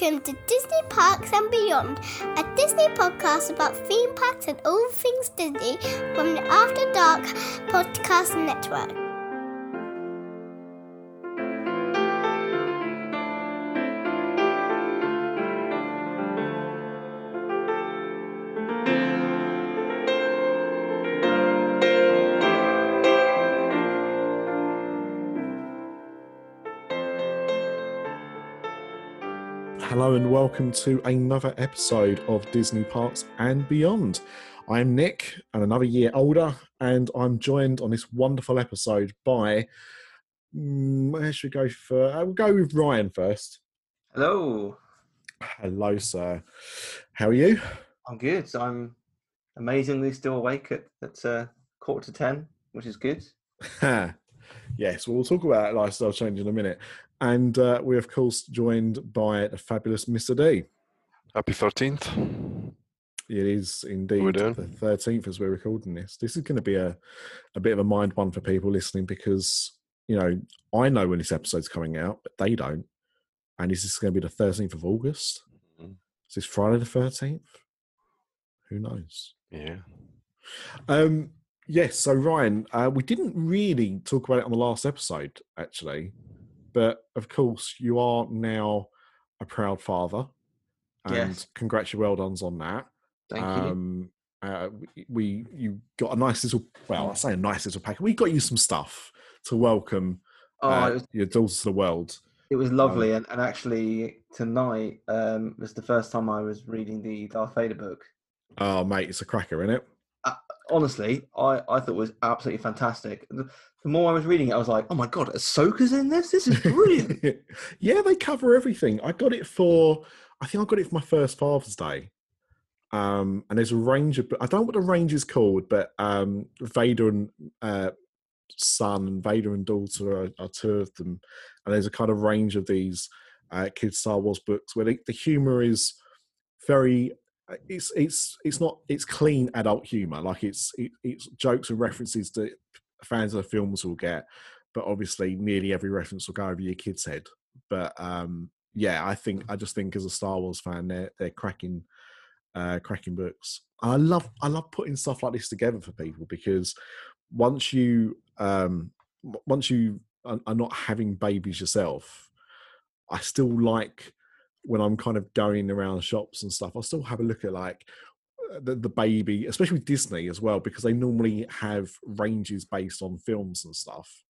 Welcome to Disney Parks and Beyond, a Disney podcast about theme parks and all things Disney from the After Dark Podcast Network. Hello and welcome to another episode of Disney Parks and Beyond. I'm Nick, and another year older, and I'm joined on this wonderful episode by. Mm, where should we go for? Uh, we'll go with Ryan first. Hello, Hello, sir. How are you? I'm good. I'm amazingly still awake at, at uh, quarter to ten, which is good. yes, well, we'll talk about lifestyle change in a minute. And uh, we're, of course, joined by the fabulous Mr. D. Happy 13th. It is indeed the thirteenth as we're recording this. This is going to be a, a bit of a mind one for people listening because you know I know when this episode's coming out, but they don't. And is this going to be the thirteenth of August. Mhm. Is this Friday the thirteenth? Who knows? Yeah. Um, yes. So Ryan, uh, we didn't really talk about it on the last episode, actually, but of course you are now a proud father, and Yes. congratulations on that. Thank you. um, Uh, we, we you got a nice little well, I say a nice little package. We got you some stuff to welcome Oh, uh, was, your daughter to the world. it was lovely, and, and actually tonight um, was the first time I was reading the Darth Vader book. Oh, mate, it's a cracker, isn't it? Honestly, I, I thought was absolutely fantastic. The, the more I was reading it, I was like, oh my god, Ahsoka's in this. This is brilliant. yeah, they cover everything. I got it for, I think I got it for my first Father's Day. Um, and there's a range of, I don't know what the range is called, but um, Vader and uh, son and Vader and daughter are, are two of them. And there's a kind of range of these uh, kids Star Wars books where the humor is very. It's it's it's not it's clean adult humor like it's it, it's jokes and references that fans of the films will get, but obviously nearly every reference will go over your kid's head. But um, yeah, I think I just think as a Star Wars fan, they're they're cracking uh, cracking books. I love I love putting stuff like this together for people because once you um, once you are not having babies yourself, I still like when I'm kind of going around shops and stuff. I still have a look at like uh, the, the baby, especially Disney as well, because they normally have ranges based on films and stuff.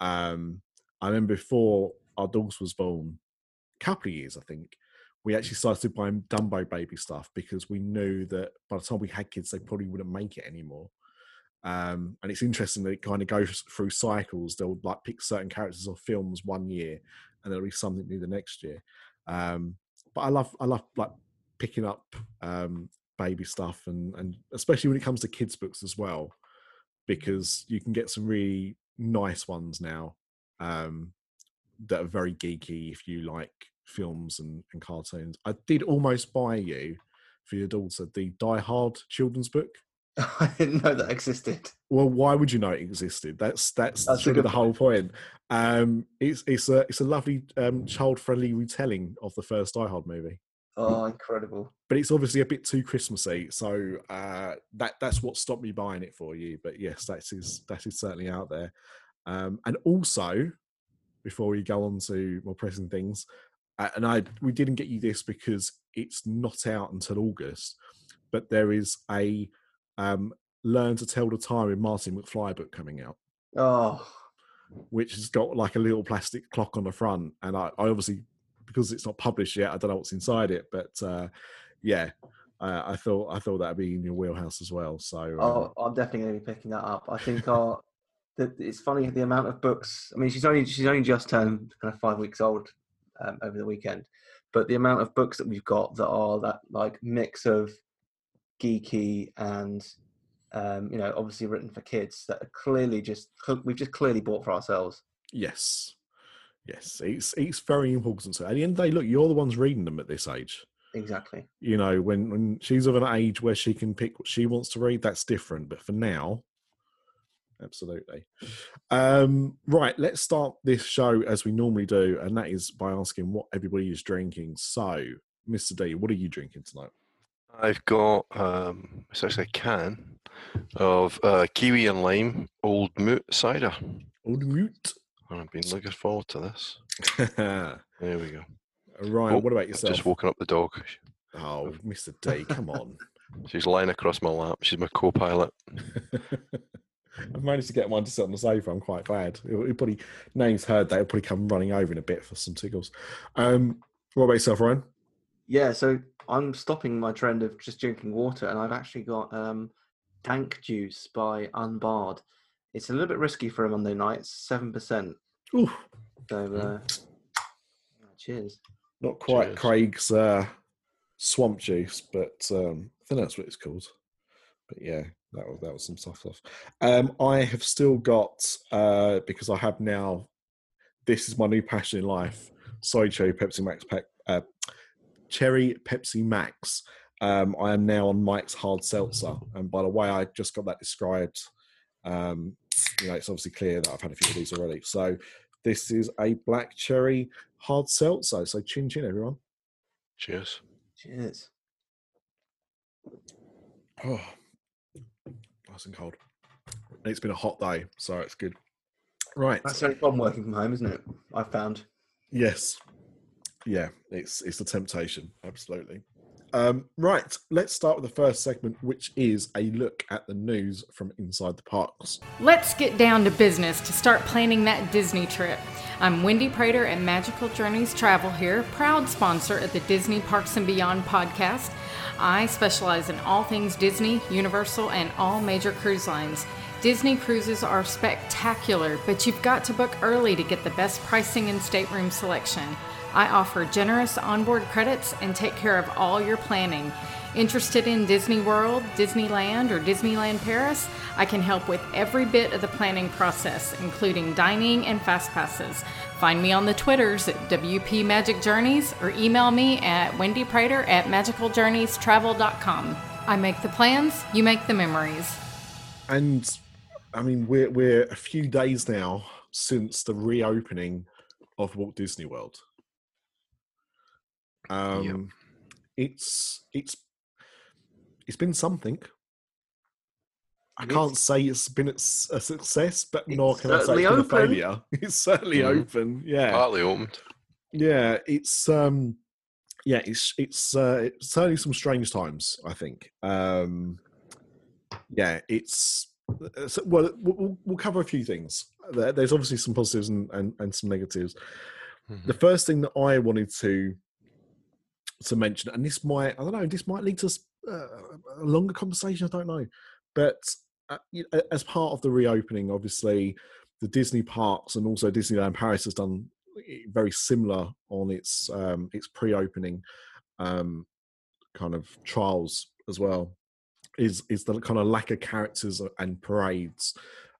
Um, I remember before our daughter was born, a couple of years, I think, we actually started buying Dumbo baby stuff because we knew that by the time we had kids, they probably wouldn't make it anymore. Um, and it's interesting that it kind of goes through cycles. They'll like pick certain characters or films one year, and there'll be something new the next year. Um, but I love, I love like picking up um, baby stuff, and and especially when it comes to kids' books as well, because you can get some really nice ones now um, that are very geeky if you like films and, and cartoons. I did almost buy you for your daughter the Die Hard children's book. I didn't know that existed. Well, why would you know it existed? That's that's, That's sort of the whole point. Um, it's it's a it's a lovely um, child friendly retelling of the first Die Hard movie, Oh, incredible. but it's obviously a bit too Christmassy. So uh, that that's what stopped me buying it for you. But yes, that is that is certainly out there. Um, and also, before we go on to more pressing things, uh, and I we didn't get you this because it's not out until August, but there is a um, Learn to Tell the Time with Martin McFly book coming out, Oh, which has got like a little plastic clock on the front, and I, I obviously because it's not published yet, I don't know what's inside it, but uh, yeah. Uh, I thought I thought that'd be in your wheelhouse as well. So um, Oh, I'm definitely going to be picking that up. I think our, the, it's funny the amount of books. I mean, she's only she's only just turned kind of five weeks old um, over the weekend, but the amount of books that we've got that are that like mix of geeky and um, you know obviously written for kids that are clearly just we've just clearly bought for ourselves. yes, yes, it's it's very important. So at the end of the day, look, you're the ones reading them at this age. Exactly. you know when when she's of an age where she can pick what she wants to read that's different but for now absolutely. Um, right, let's start this show as we normally do, and that is by asking what everybody is drinking. So, Mr. D, what are you drinking tonight? I've got um, it's actually a can of uh, kiwi and lime Old Mout cider. Old mute. I've been looking forward to this. There we go. Ryan, what about I've yourself? just woken up the dog. Oh, Mr. D, come on. She's lying across my lap. She's my co-pilot. I've managed to get mine to sit on the sofa. I'm quite glad. He'll, he'll probably, Name's heard that. He'll probably come running over in a bit for some tickles. Um, what about yourself, Ryan? Yeah, so I'm stopping my trend of just drinking water, and I've actually got um, Dank Juice by Unbarred. It's a little bit risky for a Monday night. It's seven percent. Ooh, So, uh, cheers. not quite Cheers. Craig's uh, swamp juice, but um, I think that's what it's called. But yeah, that was that was some soft stuff. Um, I have still got uh, because I have now. This is my new passion in life: soy cherry Pepsi Max, pack, uh, cherry Pepsi Max. Um, I am now on Mike's hard seltzer, and by the way I just got that described, um, you know, it's obviously clear that I've had a few of these already. So this is a black cherry hard seltzer. So chin chin, everyone. Cheers. Cheers. Oh, nice and cold. It's been a hot day, so it's good. Right. That's the only problem working from home, isn't it? I found. Yes. Yeah, it's it's a temptation, absolutely. Um, right, let's start with the first segment, which is a look at the news from inside the parks. Let's get down to business to start planning that Disney trip. I'm Wendy Prater at Magical Journeys Travel here, proud sponsor at the Disney Parks and Beyond podcast. I specialize in all things Disney, Universal, and all major cruise lines. Disney cruises are spectacular, but you've got to book early to get the best pricing and stateroom selection. I offer generous onboard credits and take care of all your planning. Interested in Disney World, Disneyland, or Disneyland Paris? I can help with every bit of the planning process, including dining and fast passes. Find me on the Twitters at WP Magic Journeys or email me at Wendy Prater at magicaljourneystravel.com. I make the plans, you make the memories. And I mean, we're we're a few days now since the reopening of Walt Disney World. Um, it's it's it's been something. I can't is. say it's been a success, but nor can I say it's certainly been a failure. It's certainly Mhm. open. Yeah, Partly opened. yeah. It's um, yeah. It's it's uh, it's certainly some strange times. I think. Um, yeah, it's uh, so- well. We'll, we'll- we'll cover a few things. There's obviously some positives and, and, and some negatives. Mhm. The first thing that I wanted to to mention, and this might I don't know, this might lead to uh, a longer conversation. I don't know, but uh, as part of the reopening, obviously, the Disney parks and also Disneyland Paris has done very similar on its um, its pre-opening um, kind of trials as well. Is is the kind of lack of characters and parades.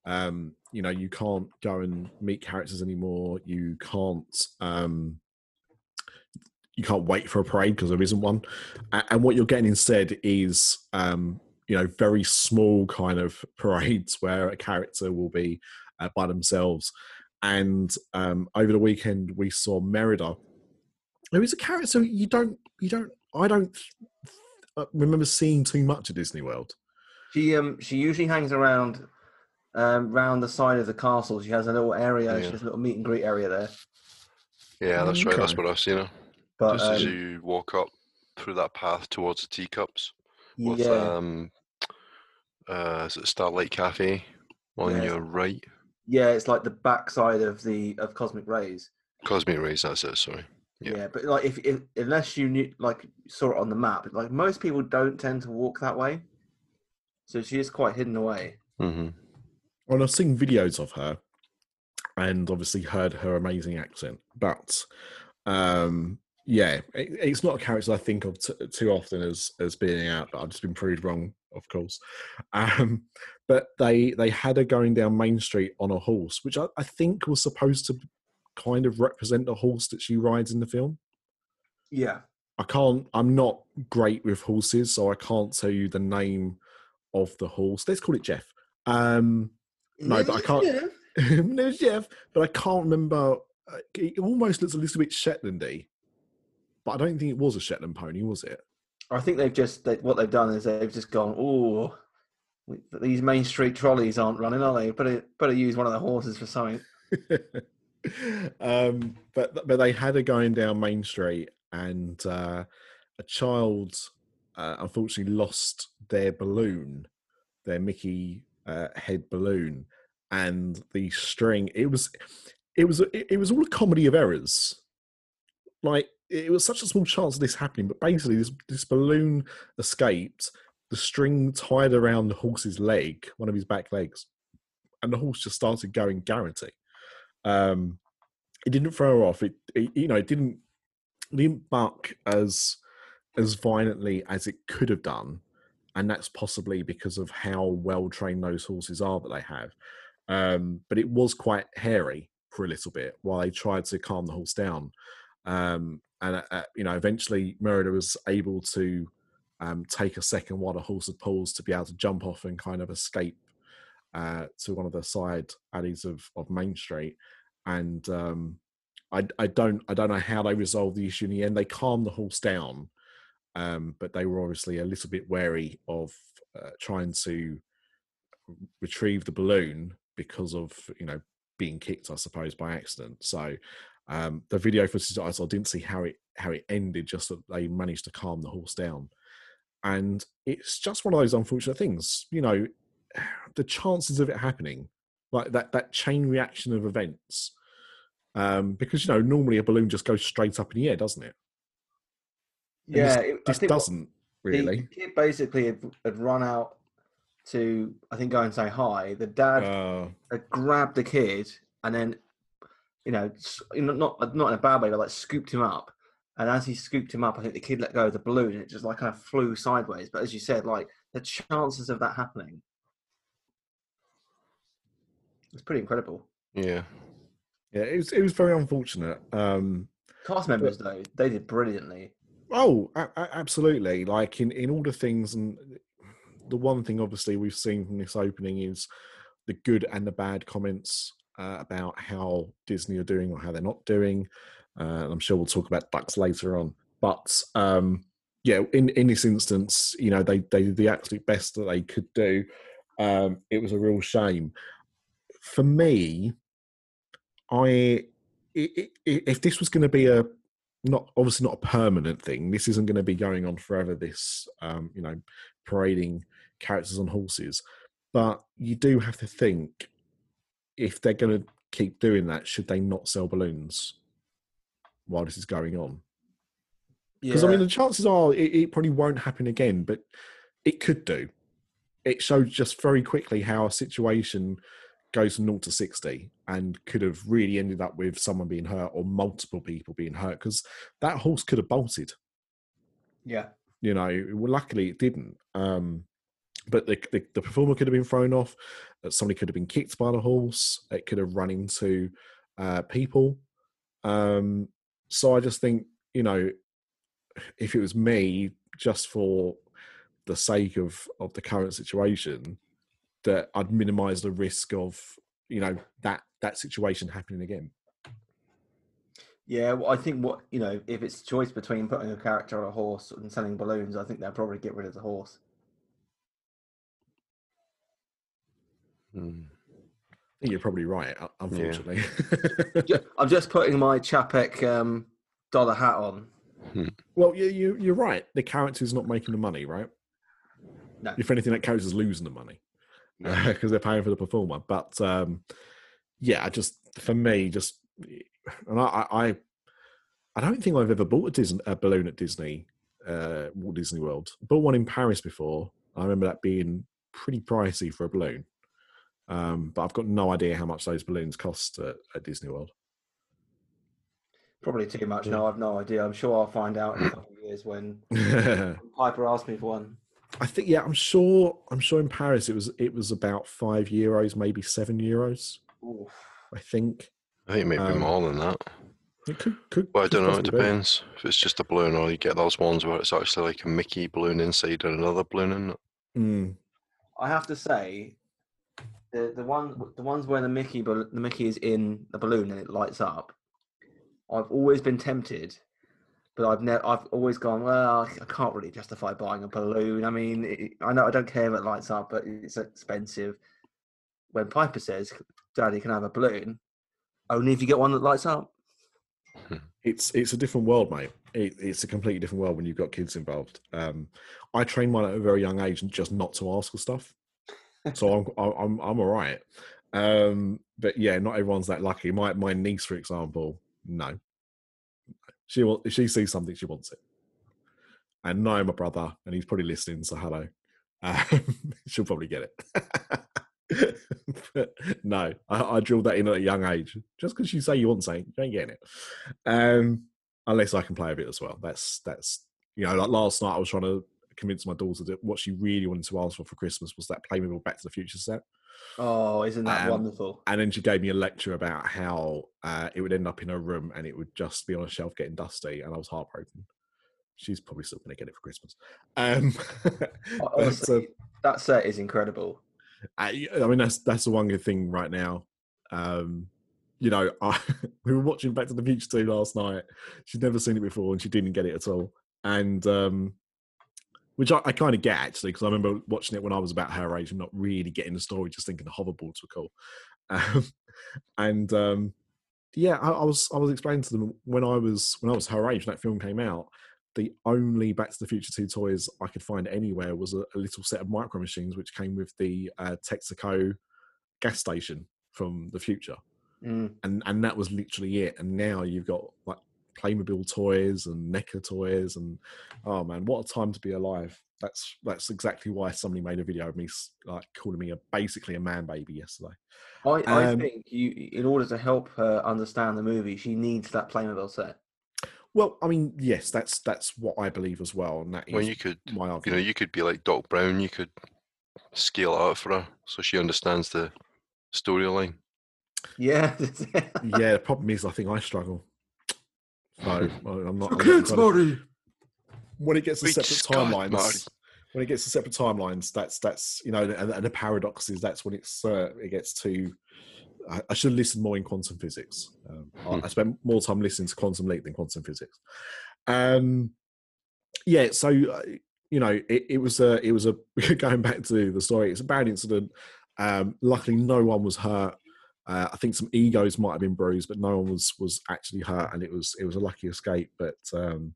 Um, you know, you can't go and meet characters anymore. You can't um, you can't wait for a parade because there isn't one. And what you're getting instead is um, you know very small kind of parades where a character will be uh, by themselves. And um, over the weekend, we saw Merida, who is a character you don't you don't I don't uh, remember seeing too much at Disney World. She um she usually hangs around um round the side of the castle. She has a little area. She has a little meet and greet area there. Yeah, that's right. That's what I've seen her. But Just as um, you walk up through that path towards the teacups with yeah, um, uh, is it Starlight Cafe on Yeah. your right? yeah, it's like the backside of the of Cosmic Rays. Cosmic Rays, that's it. Sorry. Yeah. Yeah. but like if, if unless you knew like saw it on the map, like most people don't tend to walk that way. So she is quite hidden away. hmm Well, I've seen videos of her, and obviously heard her amazing accent. But um, yeah, it, it's not a character I think of t- too often as as being out. But I've just been proved wrong, of course. Um, but they they had her going down Main Street on a horse, which I, I think was supposed to kind of represent the horse that she rides in the film. Yeah. I can't. I'm not great with horses, so I can't tell you the name of the horse. Let's call it Jeff. Um, No, but I can't. no, Jeff, but I can't remember. uh, It almost looks a little bit Shetlandy, but I don't think it was a Shetland pony, was it? I think they've just they, what they've done is they've just gone. Oh, these main street trolleys aren't running, are they? Better better use one of the horses for something. um, but but they had her going down Main Street, and uh, a child uh, unfortunately lost their balloon, their Mickey uh, head balloon, and the string. It was it was it, it was all a comedy of errors. Like it was such a small chance of this happening, but basically this this balloon escaped. The string tied around the horse's leg, one of his back legs, and the horse just started going guarantee. Um, it didn't throw her off. It, it you know, it didn't it didn't buck as as violently as it could have done, and that's possibly because of how well trained those horses are that they have. Um, but it was quite hairy for a little bit while they tried to calm the horse down. Um, and uh, you know, eventually Merida was able to um, take a second while the horse had paused to be able to jump off and kind of escape uh, to one of the side alleys of, of Main Street. And um, I, I don't I don't know how they resolved the issue in the end. They calmed the horse down, um, but they were obviously a little bit wary of uh, trying to retrieve the balloon because of you know being kicked, I suppose, by accident. So um, the video footage I saw didn't see how it how it ended. Just that they managed to calm the horse down, and it's just one of those unfortunate things. You know, the chances of it happening, like that that chain reaction of events, um, because you know normally a balloon just goes straight up in the air, doesn't it? And Yeah, this, it, this doesn't really. The kid basically had, had run out to, I think, go and say hi. The dad Uh, had grabbed the kid and then, you know, you know, not not in a bad way, but like scooped him up. And as he scooped him up, I think the kid let go of the balloon and it just like kind of flew sideways. But as you said, like the chances of that happening, it's pretty incredible. Yeah. yeah, it was it was very unfortunate. Um, Cast members though, they did brilliantly. Oh, a- a- absolutely. Like in, in all the things, and the one thing obviously we've seen from this opening is the good and the bad comments uh, about how Disney are doing or how they're not doing. Uh, I'm sure we'll talk about ducks later on. But um, yeah, in, in this instance, you know, they, they did the absolute best that they could do. Um, it was a real shame. For me, i- if this was going to be a not obviously not a permanent thing. This isn't going to be going on forever. This, um, you know, parading characters on horses, but you do have to think if they're going to keep doing that, should they not sell balloons while this is going on? Because I mean, the chances are it, it probably won't happen again, but it could do. It showed just very quickly how a situation goes from 0 to 60 and could have really ended up with someone being hurt or multiple people being hurt because that horse could have bolted. yeah, You know, well, luckily it didn't. Um, but the, the, the performer could have been thrown off. uh, Somebody could have been kicked by the horse. It could have run into uh, people. Um, so I just think, you know, if it was me, just for the sake of of the current situation, that I'd minimise the risk of you know that that situation happening again. yeah. Well, I think what you know, if it's choice between putting a character on a horse and selling balloons, I think they'll probably get rid of the horse. Mm. I think you're probably right. Unfortunately, Ju- I'm just putting my Chapek um, dollar hat on. well, you, you you're right. The character's not making the money, right? No. If anything, that character's losing the money because they're paying for the performer. But um, yeah, I just for me, just and I, I I don't think I've ever bought a Disney a balloon at Disney uh, Walt Disney World. I bought one in Paris before. I remember that being pretty pricey for a balloon. Um, but I've got no idea how much those balloons cost at, at Disney World. Probably too much. No, I've no idea. I'm sure I'll find out in a couple of years when Piper asked me for one. I think yeah, I'm sure I'm sure in Paris it was it was about five euros, maybe seven euros. Oof. I think. I think it may be Um, more than that. It could, could, Well, I don't know. It possibly be. depends. If it's just a balloon, or you get those ones where it's actually like a Mickey balloon inside and another balloon in it. Mm, I have to say, the the one the ones where the Mickey the Mickey is in the balloon and it lights up. I've always been tempted, but I've never. I've always gone. Well, I can't really justify buying a balloon. I mean, it, I know I don't care if it lights up, but it's expensive. When Piper says, "Daddy, can I have a balloon?" Only if you get one that lights up. It's it's a different world, mate. It, it's a completely different world when you've got kids involved. Um, I trained mine at a very young age and just not to ask for stuff, so I'm I'm I'm all right. Um, but yeah, not everyone's that lucky. My my niece, for example, no, she will if she sees something, she wants it. And no, my brother, and he's probably listening, so hello. Um, she'll probably get it. but no, I, I drilled that in at a young age. Just because you say you want something, you ain't getting it. Um, unless I can play a bit as well. That's that's you know, like last night I was trying to convince my daughter that what she really wanted to ask for for Christmas was that Playmobil Back to the Future set. Oh, isn't that Um, wonderful? And then she gave me a lecture about how uh, it would end up in her room and it would just be on a shelf getting dusty, and I was heartbroken. She's probably still going to get it for Christmas. Um, but, Honestly, uh, that set is incredible. I, I mean, that's that's the one good thing right now. Um, you know, I, we were watching Back to the Future 2 last night. She'd never seen it before and she didn't get it at all. And um, which I, I kind of get actually, because I remember watching it when I was about her age and not really getting the story, just thinking the hoverboards were cool. Um, and um, yeah, I, I was I was explaining to them when I was when I was her age, when that film came out. The only Back to the Future 2 toys I could find anywhere was a, a little set of micro machines, which came with the uh, Texaco gas station from the future Mm. and and that was literally it. And now you've got like Playmobil toys and NECA toys, and oh man, what a time to be alive! That's that's exactly why somebody made a video of me like calling me a basically a man baby yesterday. I, I Um, think you, in order to help her understand the movie, she needs that Playmobil set. Well, I mean, yes, that's that's what I believe as well, and that Well, you could, my argument. you know, argument. you could be like Doc Brown. You could scale it out for her so she understands the storyline. Yeah. yeah, the problem is, I think I struggle. So I'm not. I'm not Marty. when it gets to separate timelines, when it gets to separate timelines, that's that's you know, and, and the paradox is that's when it's uh, it gets to. I, I should have listened more in quantum physics. Um, I, I spent more time listening to Quantum Leap than quantum physics. Um, yeah, so uh, you know, it, it was a it was a going back to the story. It's a bad incident. Um, luckily, no one was hurt. Uh, I think some egos might have been bruised, but no one was was actually hurt, and it was it was a lucky escape. But um,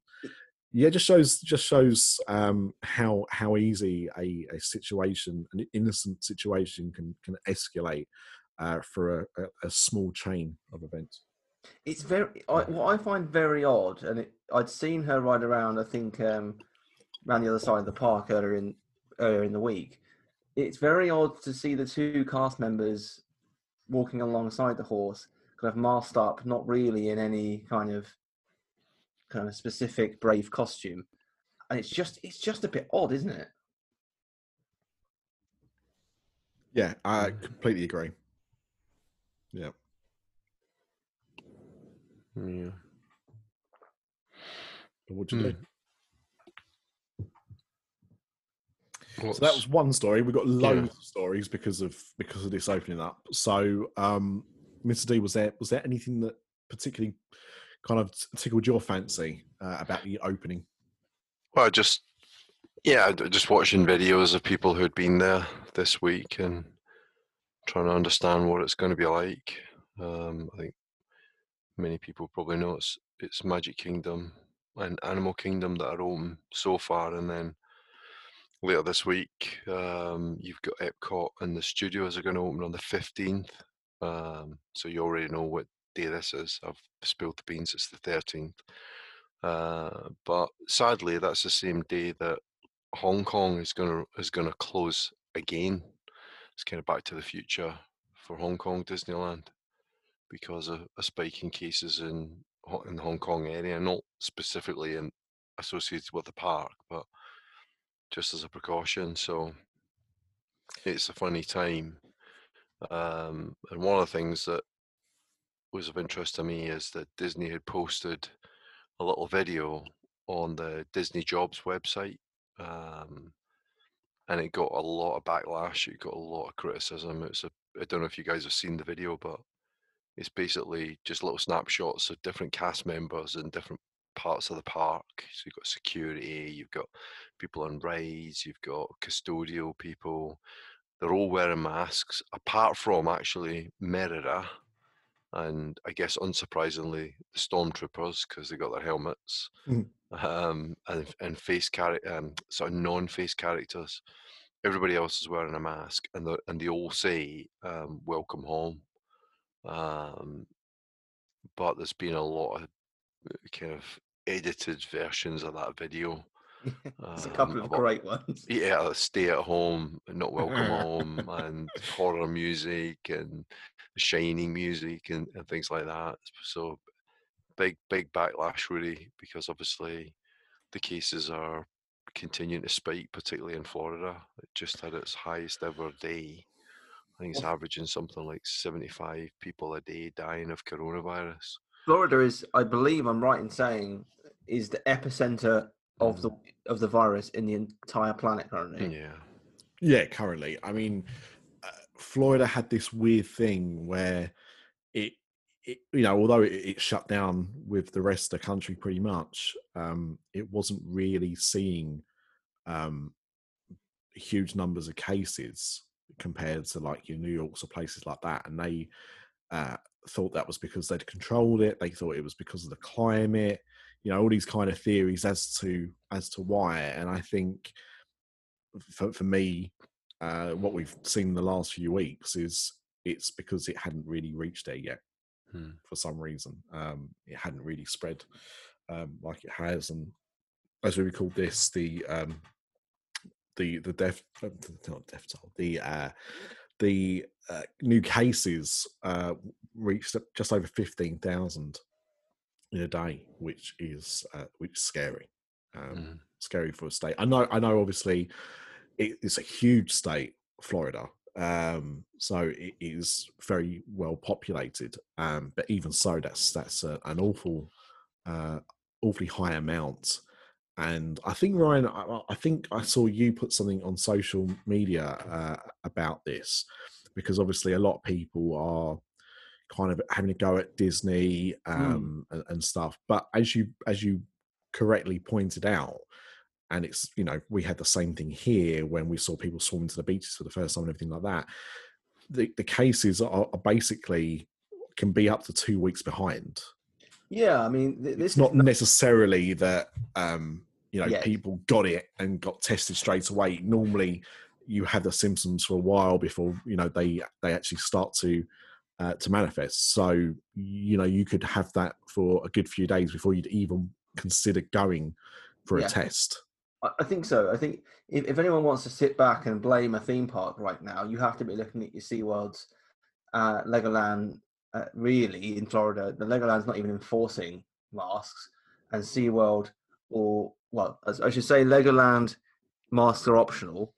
yeah, just shows just shows um, how how easy a, a situation, an innocent situation, can can escalate uh, for a, a, small chain of events. it's very I, what I find very odd, and it, I'd seen her ride around. I think um, around the other side of the park earlier in earlier in the week. It's very odd to see the two cast members walking alongside the horse, kind of masked up, not really in any kind of kind of specific brave costume, and it's just it's just a bit odd, isn't it? Yeah, I completely agree. Yeah. Yeah. But What'd you hmm. do? So that was one story. We've got loads of stories because of because of this opening up. So, um, Mr. D, was there was there anything that particularly kind of tickled your fancy uh, about the opening? Well, just yeah, just watching videos of people who'd been there this week and trying to understand what it's going to be like. Um, I think many people probably know it's it's Magic Kingdom and Animal Kingdom that are open so far, and then later this week um, you've got Epcot and the studios are going to open on the fifteenth. Um, so you already know what day this is. I've spilled the beans. It's the thirteenth. Uh, but sadly, that's the same day that Hong Kong is gonna is gonna close again. It's kind of Back to the Future for Hong Kong Disneyland because of a spike in cases in in the Hong Kong area, not specifically in associated with the park, but just as a precaution. So it's a funny time. Um, and one of the things that was of interest to me is that Disney had posted a little video on the Disney Jobs website, um, and it got a lot of backlash. It got a lot of criticism. It's a I don't know if you guys have seen the video, but it's basically just little snapshots of different cast members in different parts of the park. So you've got security, you've got people on rides, you've got custodial people. They're all wearing masks, apart from actually Merida, and I guess unsurprisingly the stormtroopers because they got their helmets, Mhm. um, and and face character, um, sort of non-face characters. Everybody else is wearing a mask, and the and they all say um, "Welcome home." Um, but there's been a lot of uh, kind of edited versions of that video. There's a couple um, of about- great ones. yeah, stay at home, not welcome home, and horror music and shining music and, and things like that. So big, big backlash really, because obviously the cases are continuing to spike, particularly in Florida. It just had its highest ever day. I think it's averaging something like 75 people a day dying of coronavirus. Florida is, I believe, I'm right in saying, is the epicenter of the of the virus in the entire planet currently. Yeah. Yeah, currently. I mean, uh, Florida had this weird thing where it, it you know, although it, it shut down with the rest of the country pretty much, um, it wasn't really seeing um, huge numbers of cases compared to like your New Yorks or places like that. And they uh, thought that was because they'd controlled it. They thought it was because of the climate. You know, all these kind of theories as to as to why. And I think for for me, uh, what we've seen in the last few weeks is it's because it hadn't really reached there yet Hmm. for some reason. Um, it hadn't really spread um, like it has, and as we call this, the um, the the death uh, not death toll the uh, the uh, new cases uh, reached just over fifteen thousand in a day, which is uh, which is scary. Um, Mhm. Scary for a state. I know. I know. Obviously, it, it's a huge state, Florida. Um, so it is very well populated. Um, but even so, that's that's a, an awful, uh, awfully high amount. And I think Ryan, I, I- think I saw you put something on social media uh, about this, because obviously a lot of people are kind of having a go at Disney um, and, and stuff. But as you as you correctly pointed out, and it's you know we had the same thing here when we saw people swarming to the beaches for the first time and everything like that. The the cases are, are basically can be up to two weeks behind. Yeah, I mean, th- this It's not necessarily that um, you know Yeah. people got it and got tested straight away. Normally, you have the symptoms for a while before you know they they actually start to uh, to manifest. So you know you could have that for a good few days before you'd even consider going for Yeah. a test. I think so. I think if, if anyone wants to sit back and blame a theme park right now, you have to be looking at your SeaWorlds, uh, Legoland, uh, really in Florida. The Legoland's not even enforcing masks, and SeaWorld, or, well, as I should say, Legoland masks are optional,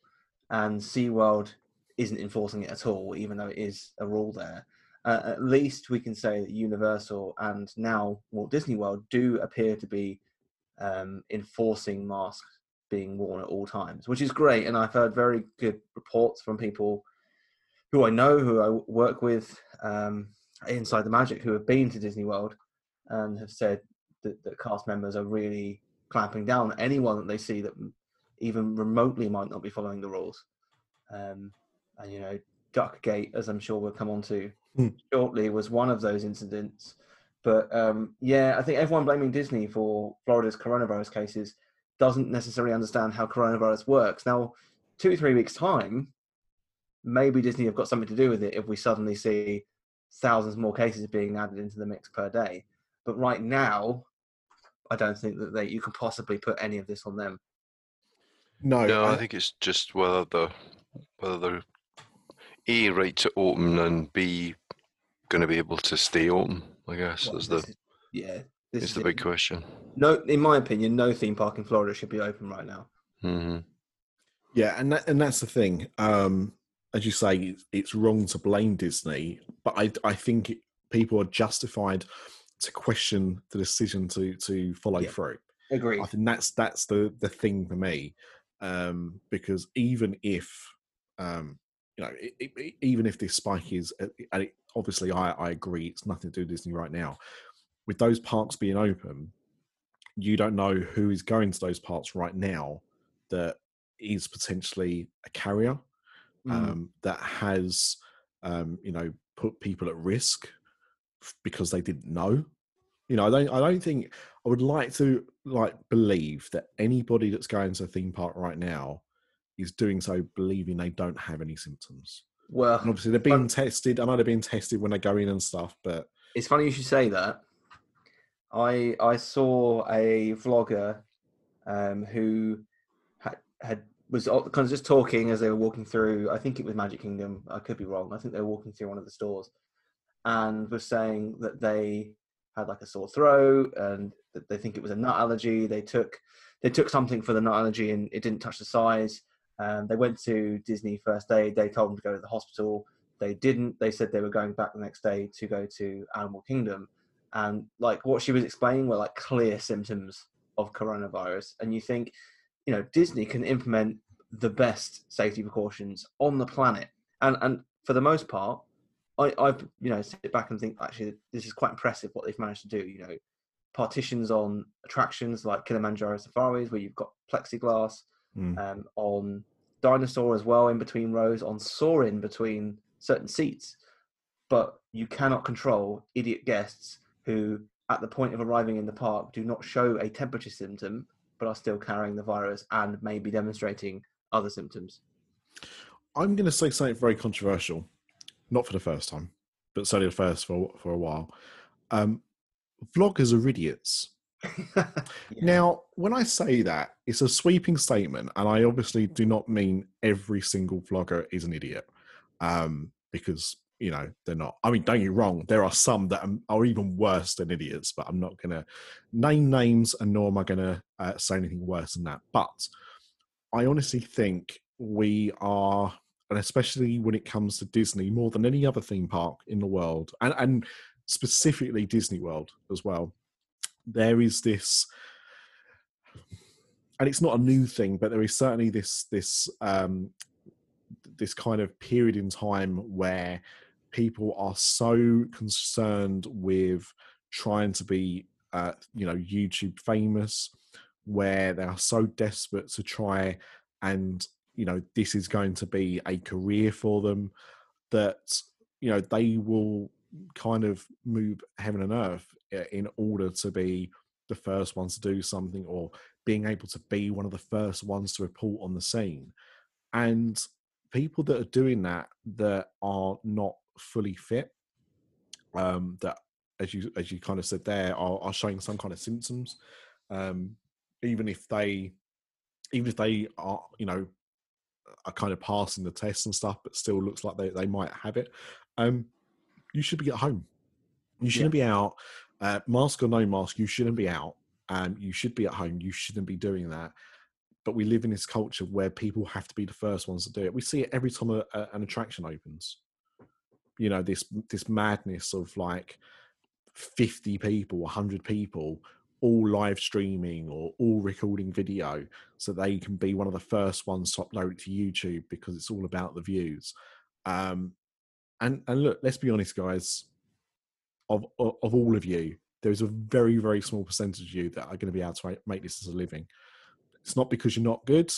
and SeaWorld isn't enforcing it at all, even though it is a rule there. Uh, at least we can say that Universal and now Walt Disney World do appear to be um, enforcing masks being worn at all times, which is great. And I've heard very good reports from people who I know, who I work with um, inside the Magic, who have been to Disney World and have said that, that cast members are really clamping down anyone that they see that even remotely might not be following the rules. Um, and you know, Duckgate, as I'm sure we'll come on to Hmm. shortly, was one of those incidents. But um, yeah, I think everyone blaming Disney for Florida's coronavirus cases doesn't necessarily understand how coronavirus works. Now, two, three weeks' time, maybe Disney have got something to do with it if we suddenly see thousands more cases being added into the mix per day. But right now, I don't think that they you can possibly put any of this on them. No, No, I- I think it's just whether the whether they're a right to open and b going to be able to stay open. I guess Well, is the is- yeah, this is is the it. big question. No, in my opinion, no theme park in Florida should be open right now. hmm Yeah, and that, and that's the thing. Um, as you say, it's, it's wrong to blame Disney, but I I think it, people are justified to question the decision to to follow Yeah. through. Agree. I think that's that's the the thing for me, um, because even if um, you know, it, it, even if this spike is, uh, and it, obviously I, I agree, it's nothing to do with Disney right now. With those parks being open, you don't know who is going to those parks right now that is potentially a carrier Mm. um, that has, um, you know, put people at risk because they didn't know. You know, I don't. I don't think I would like to like believe that anybody that's going to a theme park right now is doing so believing they don't have any symptoms. Well, And obviously, they're being tested. I know they're being tested when they go in and stuff, but it's funny you should say that. I I saw a vlogger um, who had had was all- kind of just talking as they were walking through. I think it was Magic Kingdom. I could be wrong. I think they were walking through one of the stores, and was saying that they had like a sore throat and that they think it was a nut allergy. They took they took something for the nut allergy and it didn't touch the size. Um, they went to Disney first aid. They told them to go to the hospital. They didn't. They said they were going back the next day to go to Animal Kingdom, and like what she was explaining were like clear symptoms of coronavirus. And you think, you know, Disney can implement the best safety precautions on the planet, and and for the most part, I I've you know sit back and think actually this is quite impressive what they've managed to do. You know, partitions on attractions like Kilimanjaro safaris where you've got plexiglass Mm. um, on dinosaur as well in between rows on soaring between certain seats but you cannot control idiot guests who at the point of arriving in the park do not show a temperature symptom but are still carrying the virus and may be demonstrating other symptoms I'm going to say something very controversial, not for the first time, but certainly the first for for a while. Um, vloggers are idiots. Yeah. Now, when I say that, it's a sweeping statement, and I obviously do not mean every single vlogger is an idiot, um, because you know they're not. I mean, don't get me wrong, there are some that are even worse than idiots, but I'm not going to name names, and nor am I going to uh, say anything worse than that. But I honestly think we are, and especially when it comes to Disney, more than any other theme park in the world, and and specifically Disney World as well there is this and it's not a new thing but there is certainly this this um this kind of period in time where people are so concerned with trying to be uh you know youtube famous where they are so desperate to try and you know this is going to be a career for them that you know they will kind of move heaven and earth in order to be the first ones to do something or being able to be one of the first ones to report on the scene. And people that are doing that that are not fully fit um that as you as you kind of said there are, are showing some kind of symptoms um even if they even if they are you know are kind of passing the test and stuff but still looks like they, they might have it. Um you should be at home. You shouldn't be out uh, mask or no mask you shouldn't be out. Um you should be at home. You shouldn't be doing that. But we live in this culture where people have to be the first ones to do it. We see it every time a, a, an attraction opens. You know this this madness of like 50 people 100 people all live streaming or all recording video so they can be one of the first ones to upload it to youtube because it's all about the views. Um and and look let's be honest guys of of, of all of you there's a very very small percentage of you that are going to be able to make this as a living. It's not because you're not good.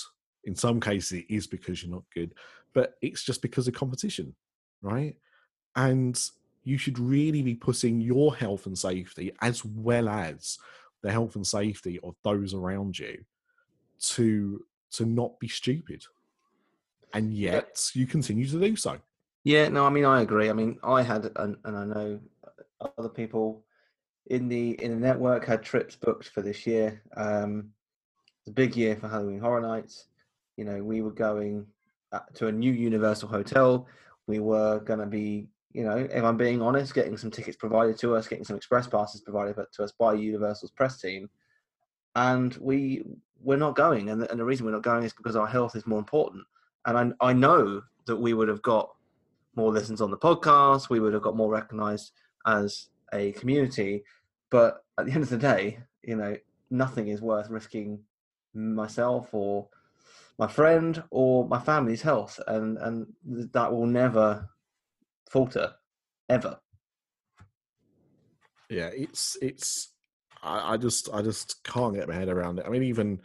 In some cases it is because you're not good but it's just because of competition right? And you should really be putting your health and safety as well as the health and safety of those around you to to not be stupid and yet you continue to do so Yeah, no, I mean I agree. I mean I had and, and I know other people in the in the network had trips booked for this year. Um, it's a big year for Halloween Horror Nights. You know, we were going uh, to a new Universal hotel. We were going to be, you know, if I'm being honest, getting some tickets provided to us, getting some express passes provided to us by Universal's press team, and we we're not going. And the, and the reason we're not going is because our health is more important. And I I know that we would have got more listens on the podcast. We would have got more recognized as a community. But at the end of the day, you know, nothing is worth risking myself or my friend or my family's health, and and that will never falter, ever. Yeah, it's it's. I, I just I just can't get my head around it. I mean, even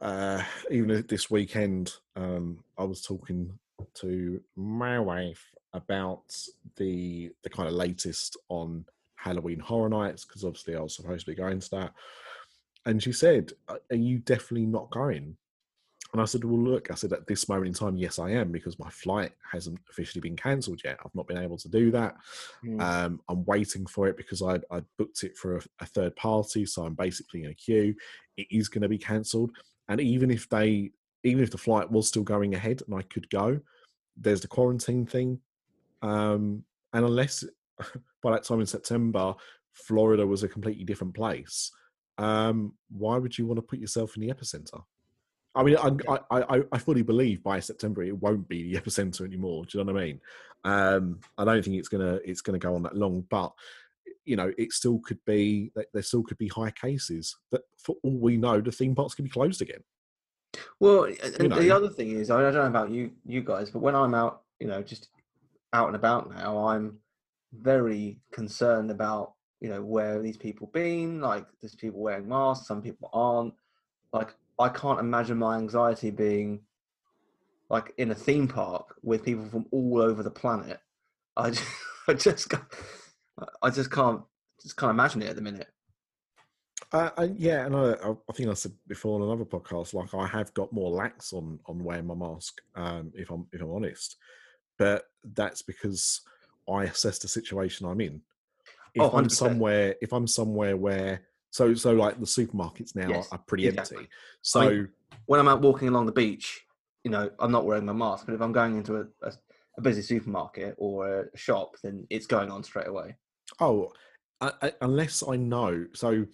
uh even this weekend, um, I was talking to my wife about the the kind of latest on Halloween Horror Nights because obviously I was supposed to be going to that, and she said, "Are you definitely not going?" And I said, Well, look, I said, at this moment in time, yes, I am, because my flight hasn't officially been cancelled yet. I've not been able to do that. Mm. Um, I'm waiting for it because I, I booked it for a, a, third party. So I'm basically in a queue. It is going to be cancelled. And even if they, even if the flight was still going ahead and I could go, there's the quarantine thing. Um, and unless by that time in September, Florida was a completely different place, um, why would you want to put yourself in the epicenter? I mean, I, I, I, fully believe by September it won't be the epicenter anymore. Do you know what I mean? Um, I don't think it's gonna it's gonna go on that long, but you know, it still could be there still could be high cases. That for all we know, the theme parks could be closed again. Well, and you know. the other thing is, I don't know about you you guys, but when I'm out, you know, just out and about now, I'm very concerned about you know where these people been. Like, there's people wearing masks, some people aren't. Like, I can't imagine my anxiety being like in a theme park with people from all over the planet. I just, I just, I just can't, just can't imagine it at the minute. Uh, I, yeah, and I, I, think I said before on another podcast, like I have got more lax on on wearing my mask, um, if I'm if I'm honest, but that's because I assess the situation I'm in. If oh, I'm somewhere, if I'm somewhere where so so like the supermarkets now yes, are pretty exactly. empty. So I mean, when I'm out walking along the beach, you know, I'm not wearing my mask. But if I'm going into a, a, a busy supermarket or a shop, then it's going on straight away. Oh, I, I, unless I know. So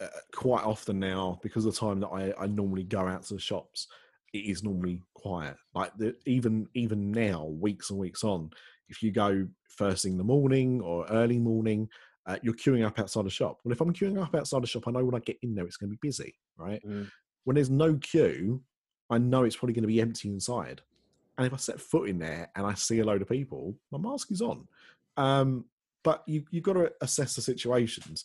uh, quite often now, because of the time that I, I normally go out to the shops, it is normally quiet. Like the, even even now, weeks and weeks on, if you go first thing in the morning or early morning, uh, you're queuing up outside a shop. Well, if I'm queuing up outside a shop, I know when I get in there, it's going to be busy, right? Mm. When there's no queue, I know it's probably going to be empty inside. And if I set foot in there and I see a load of people, my mask is on. Um, but you, you've got to assess the situations.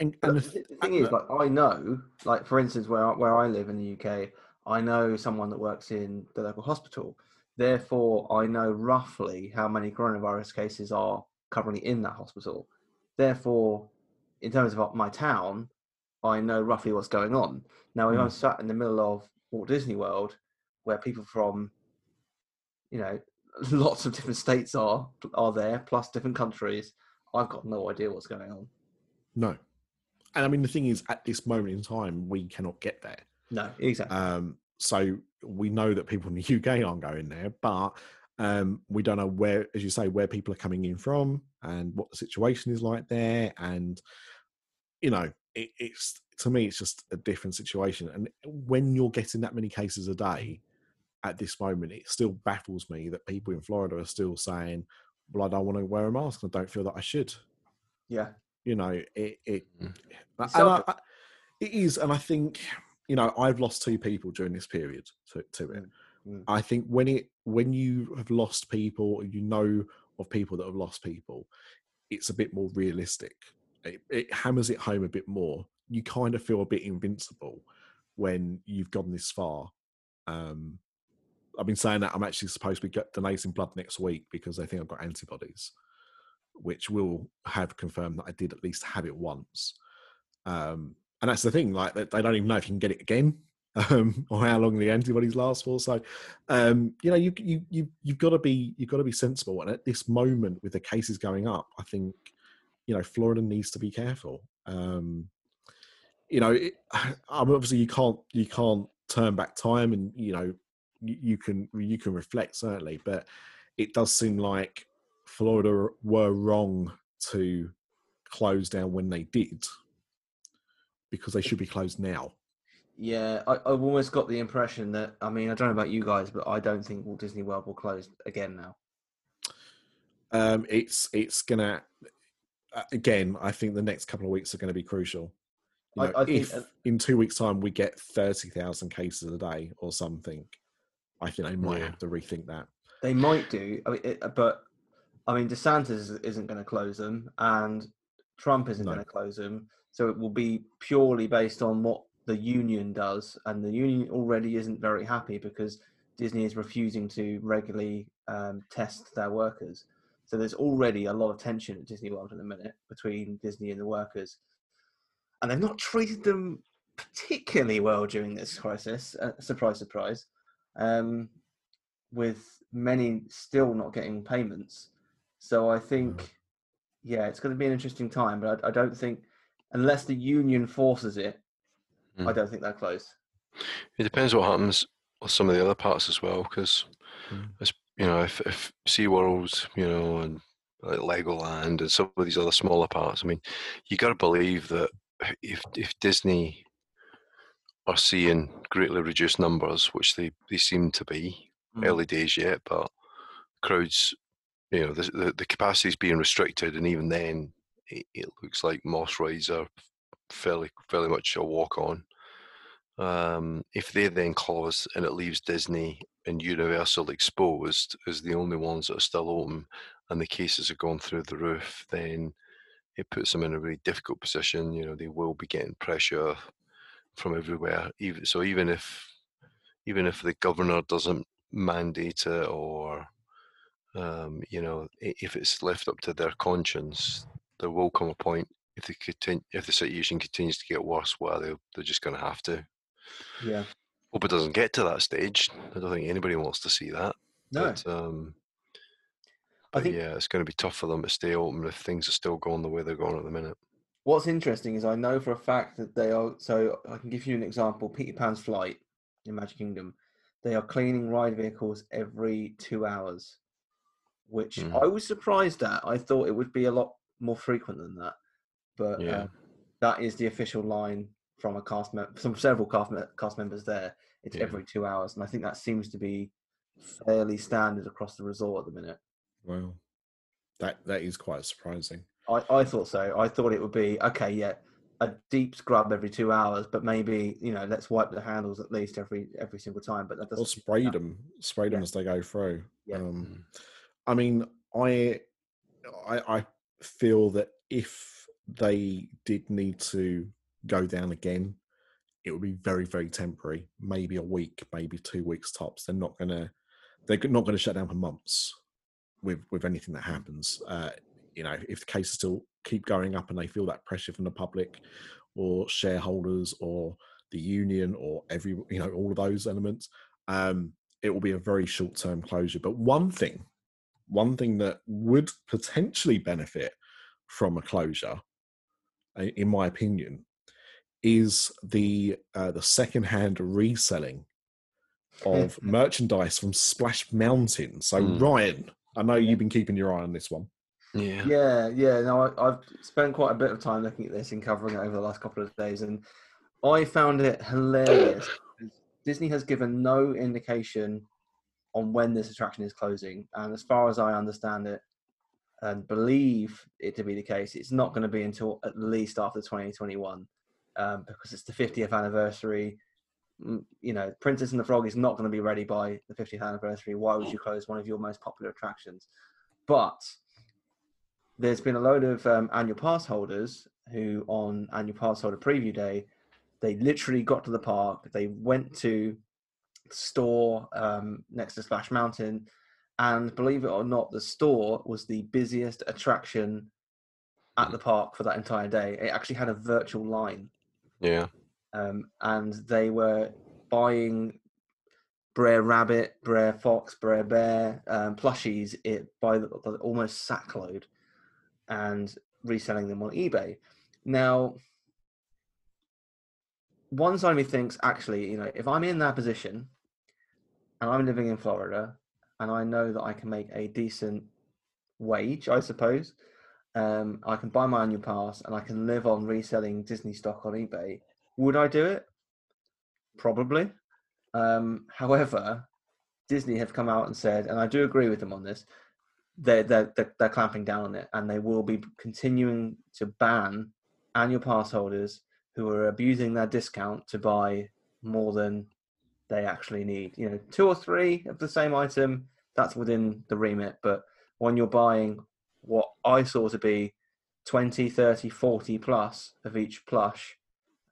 And, and the, th- the, thing is, like I know, like for instance, where where I live in the UK, I know someone that works in the local hospital. Therefore, I know roughly how many coronavirus cases are currently in that hospital. Therefore, in terms of my town, I know roughly what's going on. Now, if mm. I'm sat in the middle of Walt Disney World, where people from, you know, lots of different states are are there, plus different countries, I've got no idea what's going on. No, and I mean the thing is, at this moment in time, we cannot get there. No, exactly. Um, so we know that people in the UK aren't going there, but um, we don't know where, as you say, where people are coming in from and what the situation is like there. And, you know, it, it's to me, it's just a different situation. And when you're getting that many cases a day at this moment, it still baffles me that people in Florida are still saying, well, I don't want to wear a mask. I don't feel that I should. Yeah. You know, it, it, mm. I, I, it is. And I think, you know, I've lost two people during this period to, to it. Mm. Mm. I think when it when you have lost people, you know of people that have lost people, it's a bit more realistic. It, it hammers it home a bit more. You kind of feel a bit invincible when you've gone this far. Um, I've been saying that I'm actually supposed to be donating blood next week because they think I've got antibodies, which will have confirmed that I did at least have it once. Um, and that's the thing, like they don't even know if you can get it again um, or how long the antibodies last for. So, um, you know, you you you you've got to be you've got to be sensible. And at this moment, with the cases going up, I think you know Florida needs to be careful. Um, you know, it, obviously you can't you can't turn back time, and you know you, you can you can reflect certainly, but it does seem like Florida were wrong to close down when they did because they should be closed now. Yeah, I, I've almost got the impression that I mean I don't know about you guys, but I don't think Walt Disney World will close again now. Um, it's it's gonna again. I think the next couple of weeks are going to be crucial. You I- know, I think- if in two weeks' time we get thirty thousand cases a day or something, I think they might Yeah. have to rethink that. They might do, I mean, it, but I mean, DeSantis isn't going to close them, and Trump isn't No. going to close them. So it will be purely based on what the union does, and the union already isn't very happy because Disney is refusing to regularly um, test their workers. So there's already a lot of tension at Disney World at the minute between Disney and the workers, and they've not treated them particularly well during this crisis. Uh, surprise, surprise. Um, with many still not getting payments. So I think, yeah, it's going to be an interesting time. But I, I don't think, unless the union forces it, I Mm. don't think they're closed. It depends what happens with some of the other parts as well, because Mm. you know, if if SeaWorld, you know, and like Legoland and some of these other smaller parts, I mean, you got to believe that if if Disney are seeing greatly reduced numbers, which they they seem to be, Mm. early days yet, but crowds, you know, the the, the capacity is being restricted, and even then, it, it looks like most rides are fairly fairly much a walk on. Um, if they then close and it leaves Disney and Universal exposed as the only ones that are still open, and the cases are going through the roof, then it puts them in a really difficult position. You know, they will be getting pressure from everywhere. Even so, even if even if the governor doesn't mandate it or um, you know if it's left up to their conscience there will come a point if the continue, if the situation continues to get worse well they're, they're just going to have to Yeah. hope it doesn't get to that stage i don't think anybody wants to see that No. but um I but think yeah it's going to be tough for them to stay open if things are still going the way they're going at the minute what's interesting is I know for a fact that they are. So I can give you an example. Peter Pan's flight in Magic Kingdom, they are cleaning ride vehicles every two hours, which Mm. I was surprised at. I thought it would be a lot more frequent than that, but Yeah. uh, that is the official line from a cast mem- from several cast, me- cast members there. It's Yeah. every two hours, and I think that seems to be fairly standard across the resort at the minute. Well, that that is quite surprising. I, I thought so. I thought it would be okay, yeah, a deep scrub every two hours, but maybe you know, let's wipe the handles at least every every single time. But that doesn't Or spray them, spray them Yeah. as they go through. Yeah. Um, I mean, I, I, I feel that if they did need to go down again, it would be very, very temporary. Maybe a week, maybe two weeks tops. They're not gonna, they're not gonna shut down for months with with anything that happens. Uh, you know, if the cases still keep going up and they feel that pressure from the public or shareholders or the union or every, you know, all of those elements, um, it will be a very short term closure. But one thing, one thing that would potentially benefit from a closure, in my opinion, is the uh, the second hand reselling of merchandise from Splash Mountain. So Mm. Ryan, I know you've been keeping your eye on this one. yeah Yeah, yeah. No, I, I've spent quite a bit of time looking at this and covering it over the last couple of days, and I found it hilarious. Disney has given no indication on when this attraction is closing, and as far as I understand it and believe it to be the case, it's not going to be until at least after 2021, um, because it's the 50th anniversary. Mm, You know, Princess and the Frog is not going to be ready by the 50th anniversary. Why would you close one of your most popular attractions? But there's been a load of um, annual pass holders who, on annual pass holder preview day, they literally got to the park. They went to the store um, next to Splash Mountain, and believe it or not, the store was the busiest attraction at the park for that entire day. It actually had a virtual line, yeah um, and they were buying Brer Rabbit, Brer Fox, Brer Bear um, plushies it by the, the almost sackload and reselling them on eBay. Now, one side of me thinks, actually, you know, if I'm in that position and I'm living in Florida and I know that I can make a decent wage, I suppose, um, I can buy my annual pass and I can live on reselling Disney stock on eBay. Would I do it? Probably. Um, however, Disney have come out and said, and I do agree with them on this, they're, they're, they're, they're clamping down on it and they will be continuing to ban annual pass holders who are abusing their discount to buy more than they actually need. You know, two or three of the same item, that's within the remit. But when you're buying what I saw to be 20, 30, 40 plus of each plush,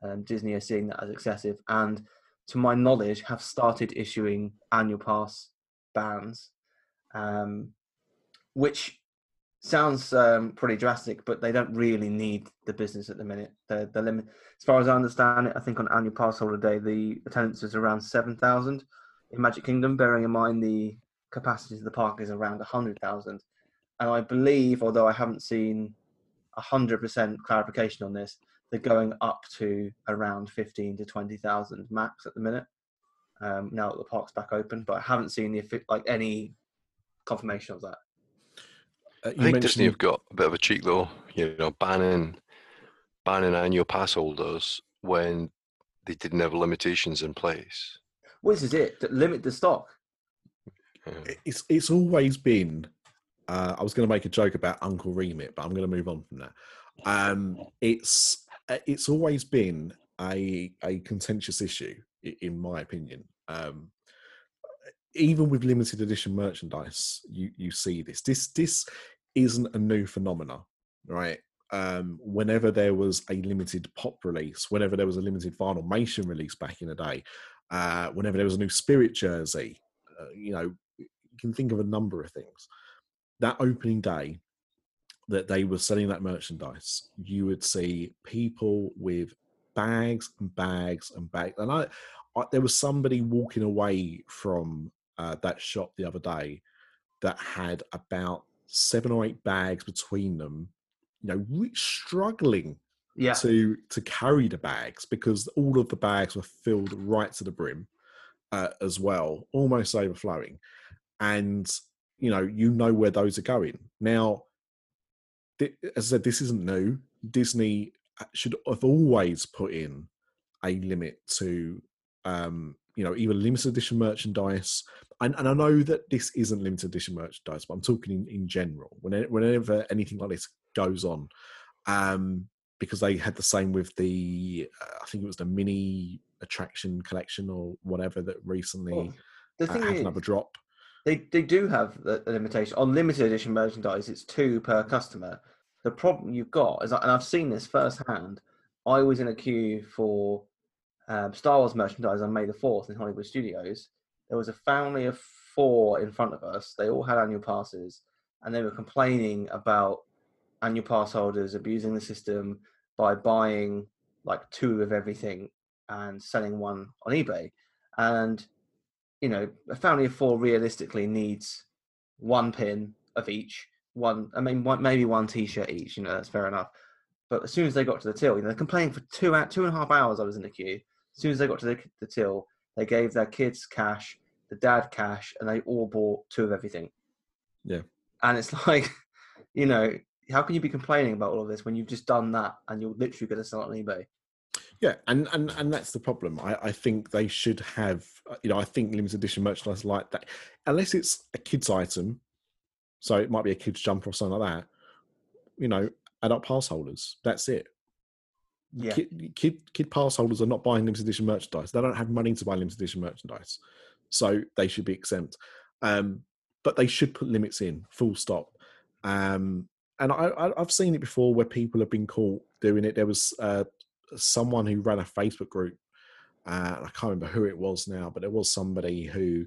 um, Disney are seeing that as excessive. And to my knowledge, have started issuing annual pass bans, um, which sounds um, pretty drastic, but they don't really need the business at the minute. The, the limit, as far as I understand it, I think on annual pass holiday the attendance is around seven thousand in Magic Kingdom. Bearing in mind the capacity of the park is around hundred thousand, and I believe, although I haven't seen hundred percent clarification on this, they're going up to around fifteen to twenty thousand max at the minute. Um, now that the park's back open, but I haven't seen the like any confirmation of that. Uh, I think Disney have got a bit of a cheek though, you know, banning banning annual pass holders when they didn't have limitations in place. Well, this is it. Limit the stock. Yeah. It's it's always been. Uh, I was going to make a joke about Uncle Remit, but I'm going to move on from that. Um, it's uh, it's always been a a contentious issue, in my opinion. Um, even with limited edition merchandise, you you see this. This this isn't a new phenomena, right? Um, whenever there was a limited pop release, whenever there was a limited Vinylmation release back in the day, uh, whenever there was a new Spirit jersey, uh, you know, you can think of a number of things. That opening day that they were selling that merchandise, you would see people with bags and bags and bags. And I, I there was somebody walking away from uh, that shop the other day that had about seven or eight bags between them, you know, struggling yeah. to to carry the bags because all of the bags were filled right to the brim uh, as well, almost overflowing. And you know, you know where those are going now. Th- as I said, this isn't new. Disney uh, should have always put in a limit to um, you know, either limited edition merchandise. And, and I know that this isn't limited edition merchandise, but I'm talking in, in general. Whenever, whenever anything like this goes on, um, because they had the same with the, uh, I think it was the mini attraction collection or whatever that recently well, the uh, thing uh, had is, another drop. They they do have a limitation on limited edition merchandise. It's two per customer. The problem you've got is, and I've seen this firsthand. I was in a queue for um, Star Wars merchandise on May the 4th in Hollywood Studios, there was a family of four in front of us. They all had annual passes, and they were complaining about annual pass holders abusing the system by buying like two of everything and selling one on eBay. And, you know, a family of four realistically needs one pin of each, one, I mean, one, maybe one t shirt each, you know, that's fair enough. But as soon as they got to the till, you know, they're complaining for two, two and a half hours I was in the queue as soon as they got to the, the till, they gave their kids cash, the dad cash, and they all bought two of everything. Yeah. And it's like, you know, how can you be complaining about all of this when you've just done that and you're literally going to sell it on eBay? Yeah, and, and and that's the problem. I, I think they should have, uh, you know, I think limited edition merchandise like that, unless it's a kids item, so it might be a kids jumper or something like that. You know, adult pass holders. That's it. Yeah. Kid, kid, kid pass holders are not buying limited edition merchandise. They don't have money to buy limited edition merchandise, so they should be exempt. Um, but they should put limits in. Full stop. Um, and I, have seen it before where people have been caught doing it. There was uh, someone who ran a Facebook group. Uh, I can't remember who it was now, but there was somebody who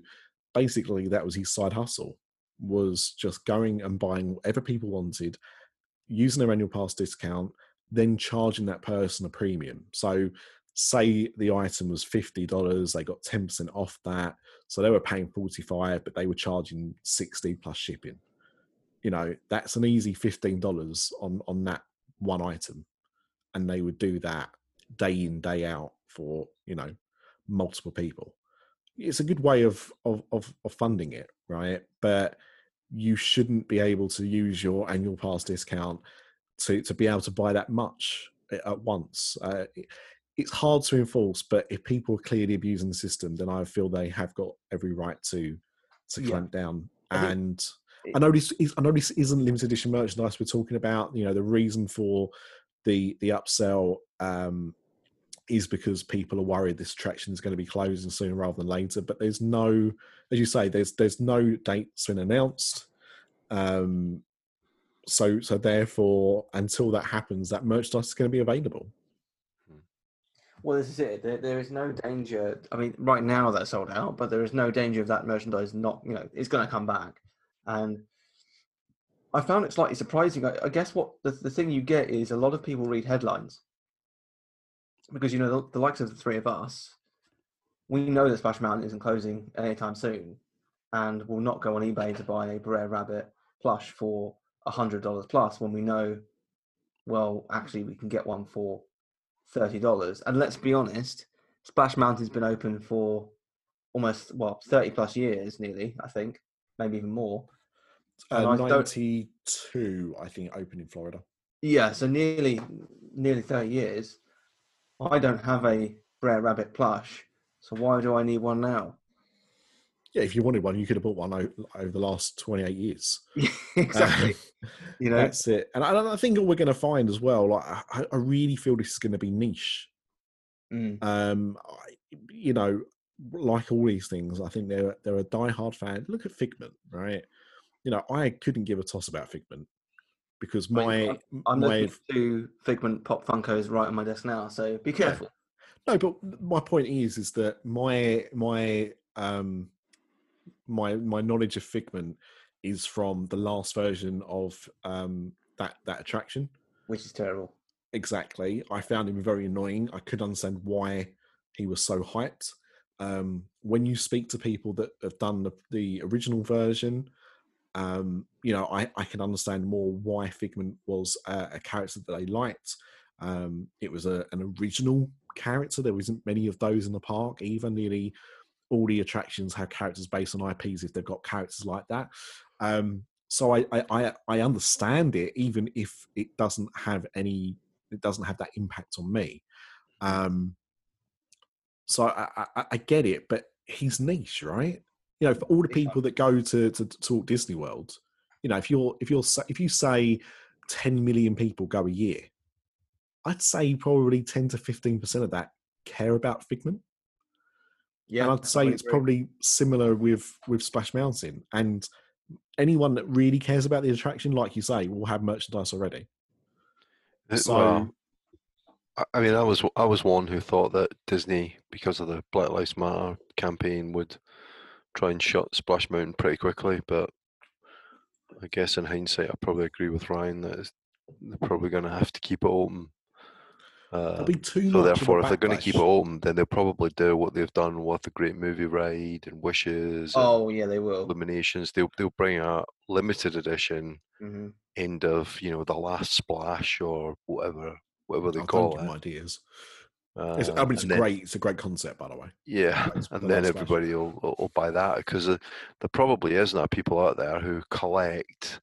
basically that was his side hustle was just going and buying whatever people wanted, using their annual pass discount, then charging that person a premium. So say the item was $50, they got 10% off that. So they were paying 45, but they were charging 60 plus shipping. You know, that's an easy $15 on, on that one item. And they would do that day in, day out for, you know, multiple people. It's a good way of, of, of, of funding it, right? But you shouldn't be able to use your annual pass discount to to be able to buy that much at once. Uh, it's hard to enforce, but if people are clearly abusing the system, then I feel they have got every right to to yeah. clamp down. I and I know this is, I know this isn't limited edition merchandise we're talking about. You know, the reason for the the upsell um, is because people are worried this attraction is going to be closing sooner rather than later. But there's no, as you say, there's there's no dates been announced. Um, so so therefore, until that happens, that merchandise is going to be available. Well, this is it. There, there is no danger. I mean, right now that's sold out, but there is no danger of that merchandise not, you know, it's going to come back. And I found it slightly surprising. I, I guess what the, the thing you get is a lot of people read headlines because, you know, the, the likes of the three of us, we know that Splash Mountain isn't closing anytime soon and will not go on eBay to buy a Brer Rabbit plush for $100 plus when we know, well, actually, we can get one for thirty dollars. And let's be honest, Splash Mountain's been open for almost well thirty plus years, nearly. I think, maybe even more. Uh, I don't- Ninety-two, I think, opened in Florida. Yeah, so nearly nearly thirty years. I don't have a Brer Rabbit plush, so why do I need one now? Yeah, if you wanted one, you could have bought one over the last twenty-eight years. exactly. Um, you know, That's it. And I, I think what we're going to find as well, like I, I really feel this is going to be niche. Mm, Um, I, you know, like all these things, I think they're they're a diehard fan. Look at Figment, right? You know, I couldn't give a toss about Figment because my I'm my looking two Figment Pop Funkos right on my desk now, so be careful. no, but my point is, is that my my um my my knowledge of Figment is from the last version of um that that attraction. Which is terrible. exactly. I found him very annoying. I couldn't understand why he was so hyped. Um, when you speak to people that have done the, the original version, um, you know, I, I can understand more why Figment was a, a character that they liked. Um, it was a, an original character. There wasn't many of those in the park. Even nearly all the attractions have characters based on IPs if they've got characters like that. Um, so I, I I I understand it, even if it doesn't have any, it doesn't have that impact on me. Um, so I, I, I- get it, but he's niche, right? You know, for all the people that go to, to talk Disney World, you know, if you're if you're if you say ten million people go a year, I'd say probably ten to fifteen percent of that care about Figment. Yeah, and I'd say it's probably similar with with Splash Mountain. And anyone that really cares about the attraction, like you say, will have merchandise already. Eh, so well, I- mean, I was I was one who thought that Disney, because of the Black Lives Matter campaign, would try and shut Splash Mountain pretty quickly. But I guess in hindsight, I probably agree with Ryan that it's, they're probably going to have to keep it open. Uh, there'll be too so therefore, if they're going to keep it open, then they'll probably do what they've done with the Great Movie Ride and Wishes and Oh yeah, they will. Illuminations. They'll they'll bring a limited edition hmm end of you know the last splash or whatever whatever they don't call it. ideas. It's, I Um, mean, it's and then- great. It's a great concept, by the way. Yeah, That's the and then everybody will, will, will buy that because there probably is now people out there who collect,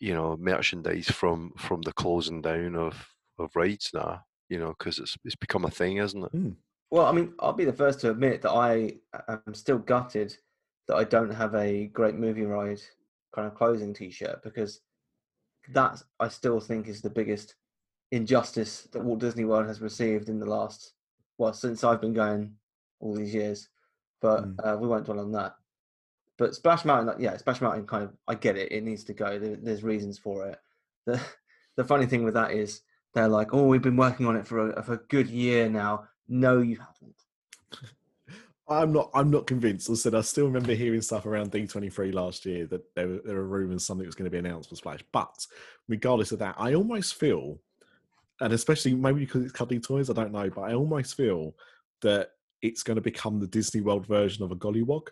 you know, merchandise from from the closing down of of rides now. You know, because it's it's become a thing, isn't it? Well, I mean, I'll be the first to admit that I am still gutted that I don't have a great movie ride kind of closing T-shirt because that I still think is the biggest injustice that Walt Disney World has received in the last well since I've been going all these years. But Mm. uh, we won't dwell on that. But Splash Mountain, yeah, Splash Mountain kind of I get it. It needs to go. There, there's reasons for it. The the funny thing with that is they're like, oh, we've been working on it for a, for a good year now. No, you haven't. I'm not. I'm not convinced. I said I still remember hearing stuff around D23 last year that there were, there were rumors something was going to be announced for Splash. But regardless of that, I almost feel, and especially maybe because it's cuddly toys, I don't know, but I almost feel that it's going to become the Disney World version of a Gollywog.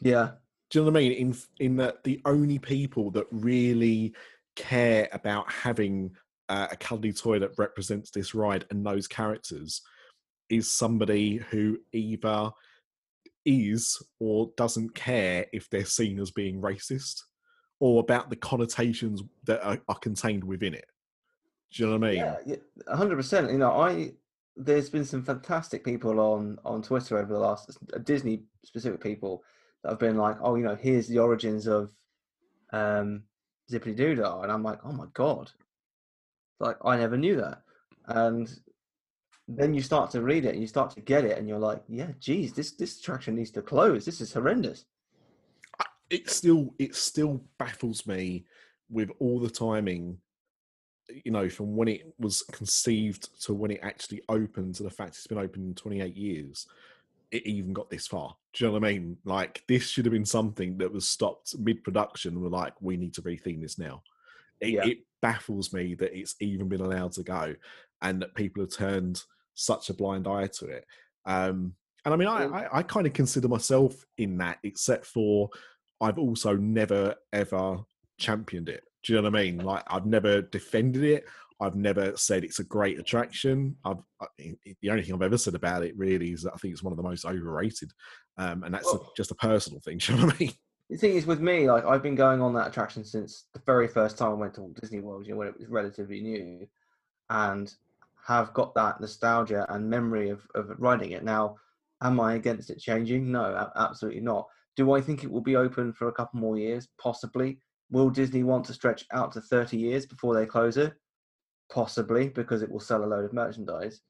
Yeah, Do you know what I mean? In in that the only people that really care about having uh, a cuddly toy that represents this ride and those characters is somebody who either is or doesn't care if they're seen as being racist or about the connotations that are, are contained within it. Do you know what I mean? yeah, yeah, hundred percent. You know, I there's been some fantastic people on on Twitter over the last Disney specific people that have been like, oh, you know, here's the origins of um Zip-a-Dee-Doo-Dah, and I'm like, oh my god, like I never knew that, and then you start to read it and you start to get it, and you're like, yeah, geez, this this attraction needs to close. This is horrendous. It still it still baffles me with all the timing. You know, from when it was conceived to when it actually opened to the fact it's been open 28 years, it even got this far. Do you know what I mean? Like this should have been something that was stopped mid production. We're like, we need to retheme this now. It, Yeah. it baffles me that it's even been allowed to go, and that people have turned such a blind eye to it. Um, and I mean, I, I, I kind of consider myself in that, except for I've also never ever championed it. Do you know what I mean? Like I've never defended it. I've never said it's a great attraction. I've I, the only thing I've ever said about it really is that I think it's one of the most overrated, um, and that's a, just a personal thing. Do you know what I mean? The thing is, with me, like I've been going on that attraction since the very first time I went to Walt Disney World, you know, when it was relatively new, and have got that nostalgia and memory of, of riding it. Now, am I against it changing? No, absolutely not. Do I think it will be open for a couple more years? Possibly. Will Disney want to stretch out to 30 years before they close it? Possibly, because it will sell a load of merchandise.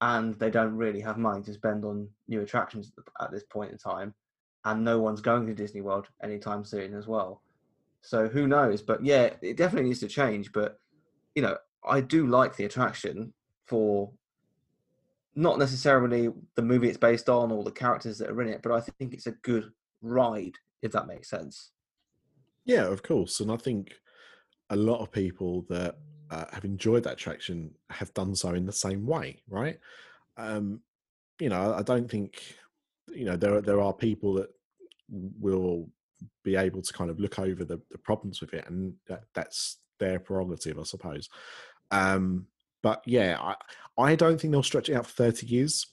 And they don't really have money to spend on new attractions at this point in time and no one's going to Disney World anytime soon as well. So who knows? But yeah, it definitely needs to change. But you know, I do like the attraction for not necessarily the movie it's based on or the characters that are in it, but I think it's a good ride, if that makes sense. Yeah, of course. And I think a lot of people that uh, have enjoyed that attraction have done so in the same way, right? Um, you know, I don't think you know there there are people that will be able to kind of look over the, the problems with it, and that, that's their prerogative, I suppose. Um, but yeah, I I don't think they'll stretch it out for thirty years.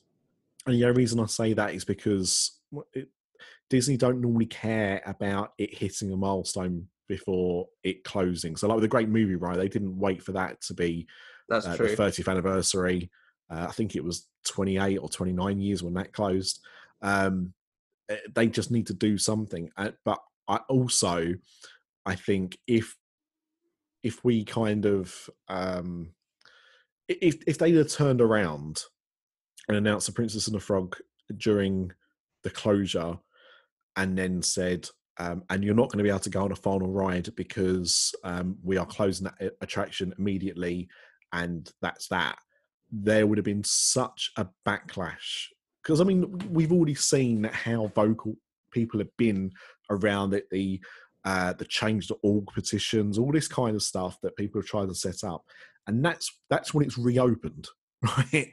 And the only reason I say that is because it, Disney don't normally care about it hitting a milestone before it closing. So, like with the Great Movie Ride they didn't wait for that to be That's uh, true. the 30th anniversary. Uh, I think it was 28 or 29 years when that closed. Um, they just need to do something. Uh, but I also, I think if if we kind of um, if if they had turned around and announced the Princess and the Frog during the closure, and then said, um, and you're not going to be able to go on a final ride because um, we are closing that attraction immediately, and that's that. There would have been such a backlash because I mean we've already seen how vocal people have been around it. The uh, the change the org petitions, all this kind of stuff that people have tried to set up, and that's that's when it's reopened. Right,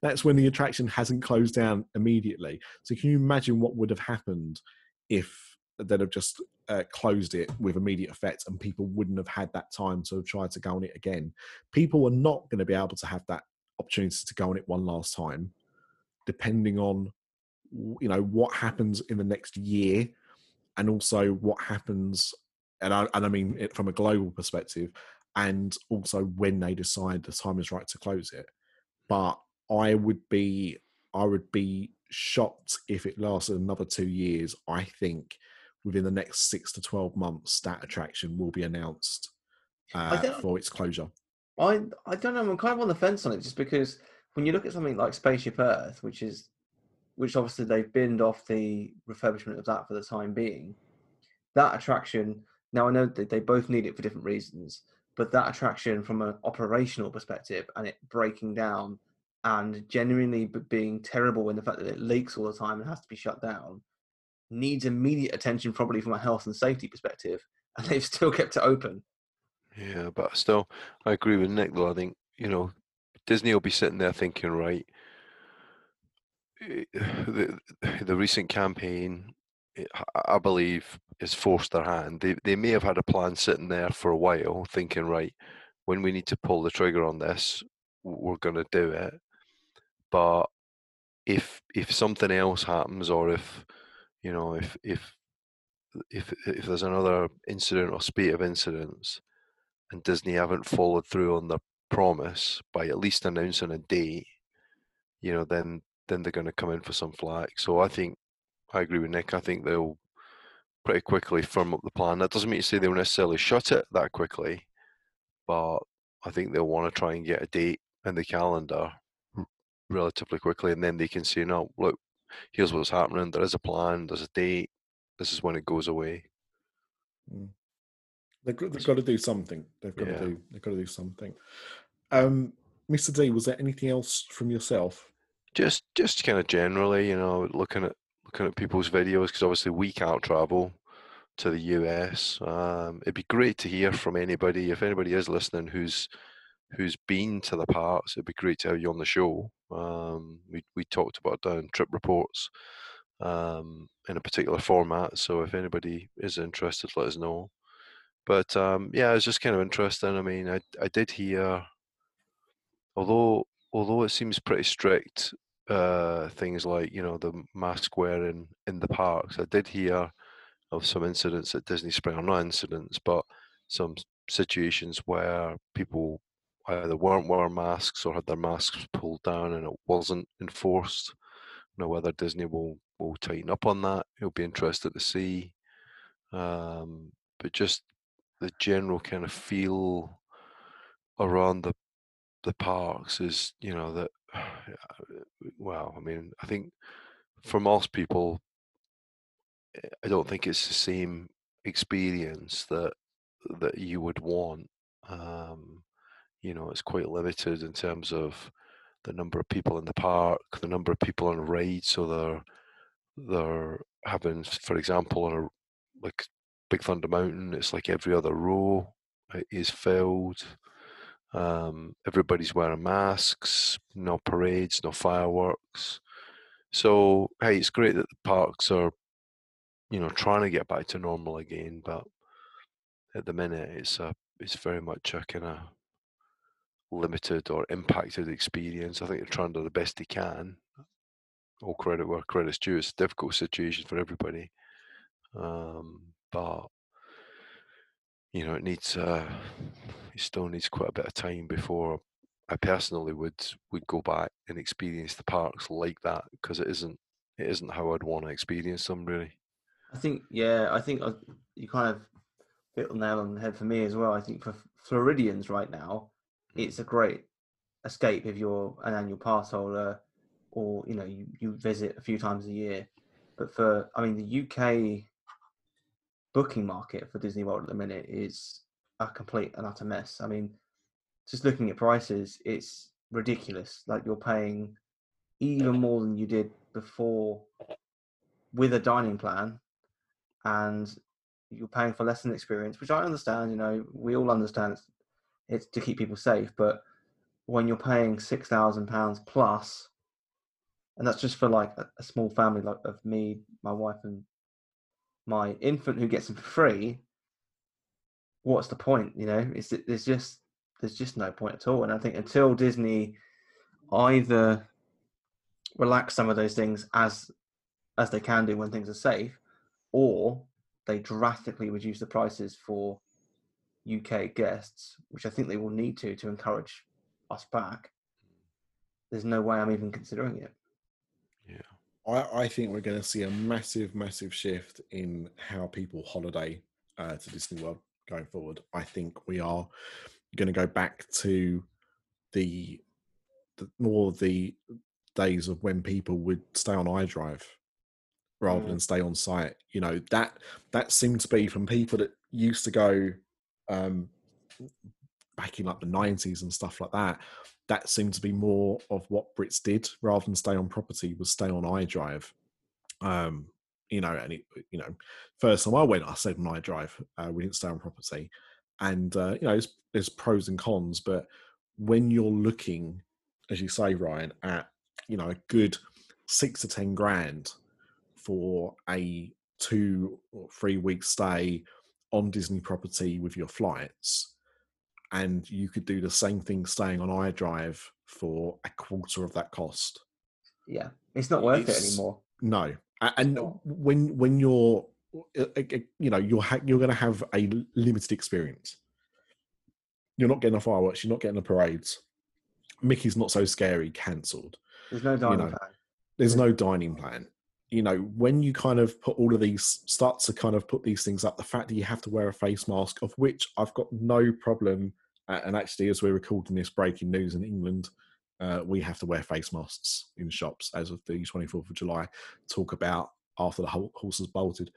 that's when the attraction hasn't closed down immediately. So can you imagine what would have happened if they'd have just uh, closed it with immediate effect and people wouldn't have had that time to have tried to go on it again? People are not going to be able to have that opportunity to go on it one last time, depending on you know what happens in the next year, and also what happens, and I, and I mean it from a global perspective, and also when they decide the time is right to close it. But I would be I would be shocked if it lasted another two years. I think within the next six to twelve months, that attraction will be announced uh, for its closure. I I don't know. I'm kind of on the fence on it, just because when you look at something like Spaceship Earth, which is which obviously they've binned off the refurbishment of that for the time being, that attraction. Now I know that they both need it for different reasons, but that attraction from an operational perspective and it breaking down and genuinely being terrible in the fact that it leaks all the time and has to be shut down needs immediate attention probably from a health and safety perspective and they've still kept it open Yeah, but still, I agree with Nick though. I think, you know, Disney will be sitting there thinking, right, eh, the, the recent campaign, eh, I- believe, has forced their hand. They, they may have had a plan sitting there for a while, thinking, right, when we need to pull the trigger on this, we're going to do it. But if if something else happens, or if you know, if if if if there's another incident or spate of incidents, and Disney haven't followed through on their promise by at least announcing a date, you know, then then they're going to come in for some flack. So I think I agree with Nick. I think they'll pretty quickly firm up the plan. That doesn't mean to say they'll necessarily shut it that quickly, but I think they'll want to try and get a date in the calendar relatively quickly, and then they can say, "No, look, here's what's happening. There is a plan. There's a date. This is when it goes away." Mm. They've got, they've got to do something. They've got Yeah. to do. They've got to do something. Um, Mr. D, was there anything else from yourself? Just, just kind of generally, you know, looking at looking at people's videos because obviously we can't travel to the US. Um, it'd be great to hear from anybody. If anybody is listening, who's who's been to the parks, it'd be great to have you on the show. Um, we we talked about doing trip reports um, in a particular format. So if anybody is interested, let us know. But um, yeah, it's just kind of interesting. I mean, I I did hear, although although it seems pretty strict, uh, things like you know the mask wearing in the parks. I did hear of some incidents at Disney Spring, or not incidents, but some situations where people either weren't wearing masks or had their masks pulled down and it wasn't enforced. Now whether Disney will will tighten up on that, it'll be interesting to see. Um, but just the general kind of feel around the the parks is, you know, that well, I mean, I think for most people, eh, I don't think it's the same experience that that you would want. Um, you know, it's quite limited in terms of the number of people in the park, the number of people on a ride. So they're they're having, for example, on a like Big Thunder Mountain, it's like every other row uh, is filled. Um, everybody's wearing masks, no parades, no fireworks. So hey, it's great that the parks are, you know, trying to get back to normal again, but at the minute it's a it's very much a kind of limited or impacted experience. I think they're trying to do the best they can. All credit where credit's due. It's a difficult situation for everybody, um, but you know it needs uh, it still needs quite a bit of time before I personally would would go back and experience the parks like that because it isn't it isn't how I'd want to experience them really. I think, yeah, I think I, you kind of hit the nail on the head for me as well. I think for Floridians right now, it's mm. a great escape if you're an annual pass holder or you know you, you visit a few times a year. But for I mean the UK booking market for Disney World at the minute is a complete and utter mess. I mean, just looking at prices, it's ridiculous. Like you're paying even more than you did before with a dining plan and you're paying for less than experience, which I understand. You know, we all understand it's, it's to keep people safe, but when you're paying six thousand pounds plus, and that's just for like a, a small family like of me, my wife, and my infant who gets them for free. What's the point? You know, it's there's just there's just no point at all. And I think until Disney either relax some of those things as as they can do when things are safe, or they drastically reduce the prices for UK guests, which I think they will need to to encourage us back. There's no way I'm even considering it. I, I think we're going to see a massive, massive shift in how people holiday uh, to Disney World going forward. I think we are going to go back to the, the more the days of when people would stay on I-Drive rather Mm. than stay on site. You know that that seemed to be from people that used to go um, back in like the nineties and stuff like that. That seemed to be more of what Brits did rather than stay on property was stay on I-Drive. Um, you know, and it, you know, first time I went, I stayed on I-Drive. Uh, we didn't stay on property, and uh, you know, there's, there's pros and cons. But when you're looking, as you say, Ryan, at you know a good six to ten grand for a two or three week stay on Disney property with your flights, and you could do the same thing staying on I-Drive for a quarter of that cost. Yeah, it's not worth it anymore. No, and when when you're uh, uh, uh, you know you're ha- you're going to have a limited experience. You're not getting the fireworks. You're not getting the parades. Mickey's not so scary. Cancelled. There's no dining know, plan. There's no dining plan. You know, when you kind of put all of these starts to kind of put these things up, the fact that you have to wear a face mask, of which I've got no problem. And actually, as we're recording this breaking news in England, uh, we have to wear face masks in shops as of the 24th of July. Talk about after the ho- horses bolted.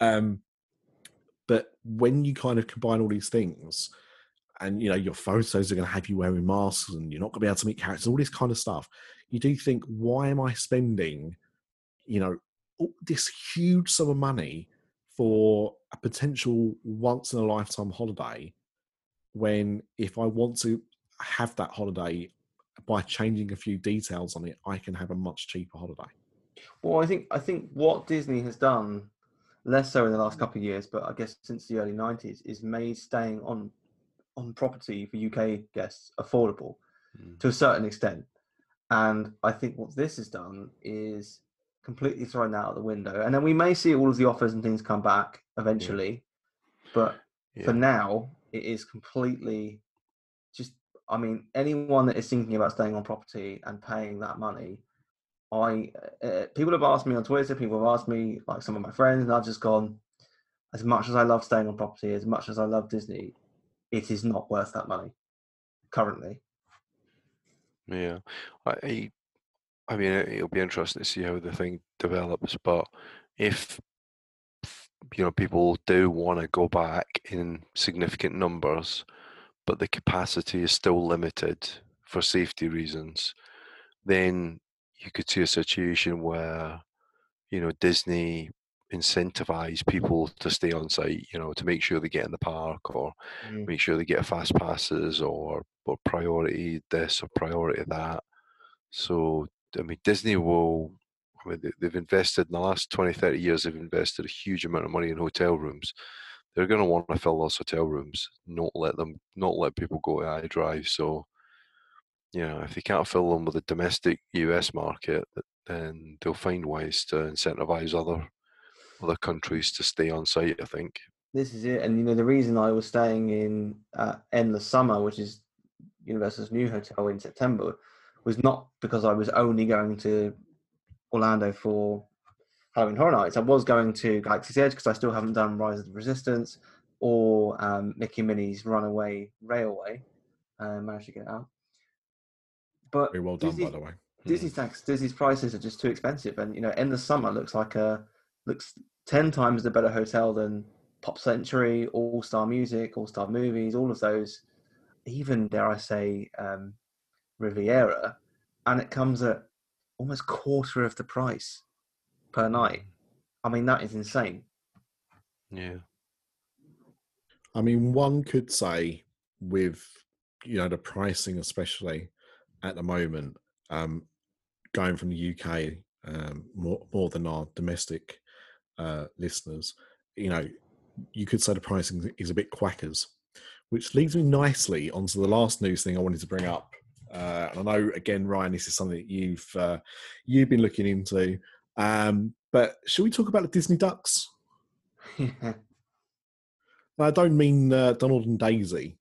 Um, but when you kind of combine all these things, and you know your photos are going to have you wearing masks, and you're not going to be able to meet characters, all this kind of stuff, you do think, why am I spending, you know, this huge sum of money for a potential once in a lifetime holiday? When if I want to have that holiday by changing a few details on it, I can have a much cheaper holiday. Well, I think I think what Disney has done, less so in the last couple of years, but I guess since the early '90s, is made staying on on property for UK guests affordable Mm. to a certain extent. And I think what this has done is completely thrown that out the window. And then we may see all of the offers and things come back eventually, but for now, it is completely just. I mean, anyone that is thinking about staying on property and paying that money, I uh, people have asked me on Twitter, people have asked me, like some of my friends, and I've just gone. As much as I love staying on property, as much as I love Disney, it is not worth that money currently. Yeah, I, I I mean, it'll be interesting to see how the thing develops. But if you know people do want to go back in significant numbers, but the capacity is still limited for safety reasons, then you could see a situation where you know Disney incentivize people to stay on site, you know, to make sure they get in the park or mm. make sure they get fast passes or or priority this or priority that. So I mean, Disney will. I mean, they- they've invested in the last 20, 30 years. They've invested a huge amount of money in hotel rooms. They're going to want to fill those hotel rooms, not let them, not let people go to I-Drive. So, you know, if they can't fill them with the domestic US market, then they'll find ways to incentivize other other countries to stay on site. I think. This is it, and you know the reason I was staying in uh, Endless Summer, which is Universal's new hotel in September, was not because I was only going to Orlando for Halloween Horror Nights. I was going to Galaxy's Edge because I still haven't done Rise of the Resistance or um, Mickey Minnie's Runaway Railway. Uh, managed to get it out, but Very well done, Disney- by the way. Disney's tax, Disney's prices are just too expensive, and you know, Endless Summer looks like a looks ten times the better hotel than Pop Century, All Star Music, All Star Movies, all of those. Even dare I say, um, Riviera, and it comes at almost quarter of the price per night. I mean, that is insane. Yeah. I mean, one could say with you know the pricing, especially at the moment, um, going from the UK um, more more than our domestic uh, listeners, you know, you could say the pricing is a bit quackers, which leads me nicely onto the last news thing I wanted to bring up. Uh, and I know again, Ryan, this is something that you've uh, you've been looking into. Um, but should we talk about the Disney ducks? I don't mean uh, Donald and Daisy,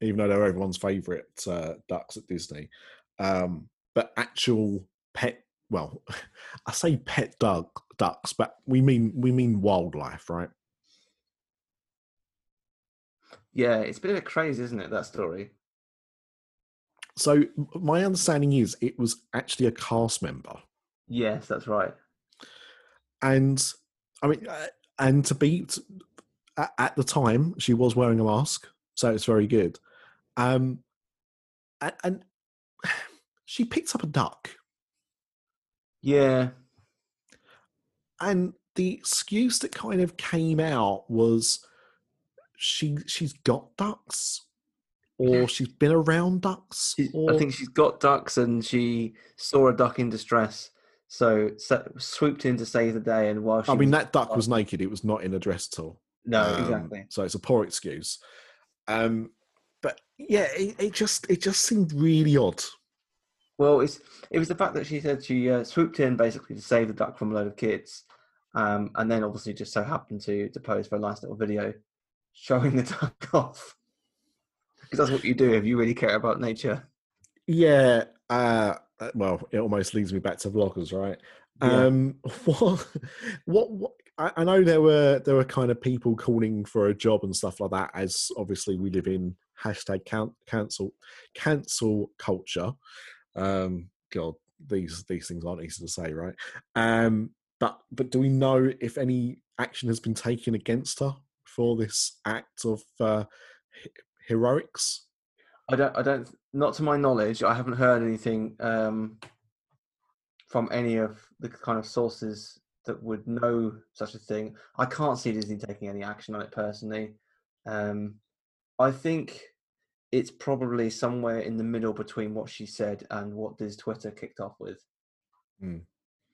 even though they're everyone's favourite uh, ducks at Disney, um, but actual pet. Well, I say pet duck ducks, but we mean we mean wildlife, right? yeah, it's a bit of a crazy, isn't it? That story. So my understanding is it was actually a cast member, Yes, that's right. And I mean, uh, and to be at, at the time she was wearing a mask, so it's very good. Um, and, and she picked up a duck. Yeah, and the excuse that kind of came out was she she's got ducks or she's been around ducks or I think she's got ducks and she saw a duck in distress, so sa- swooped in to save the day. And while she I mean was- that duck was naked it was not in a dress at all no, Um, exactly. so it's a poor excuse um but yeah it, it just it just seemed really odd Well, it's it was the fact that she said she uh, swooped in basically to save the duck from a load of kids, um, and then obviously just so happened to to pose for a nice little video showing the duck off. Because that's what you do if you really care about nature. yeah uh, well it almost leads me back to vloggers right Yeah. Um, what, what, what? I, I know there were there were kind of people calling for a job and stuff like that. As obviously we live in hashtag count, cancel cancel culture. Um, God, these these things aren't easy to say, right? Um, but but do we know if any action has been taken against her for this act of uh, heroics? I don't. I don't. Not to my knowledge, I haven't heard anything um, from any of the kind of sources that would know such a thing. I can't see Disney taking any action on it personally. Um, I think it's probably somewhere in the middle between what she said and what Diz Twitter kicked off with. Hmm.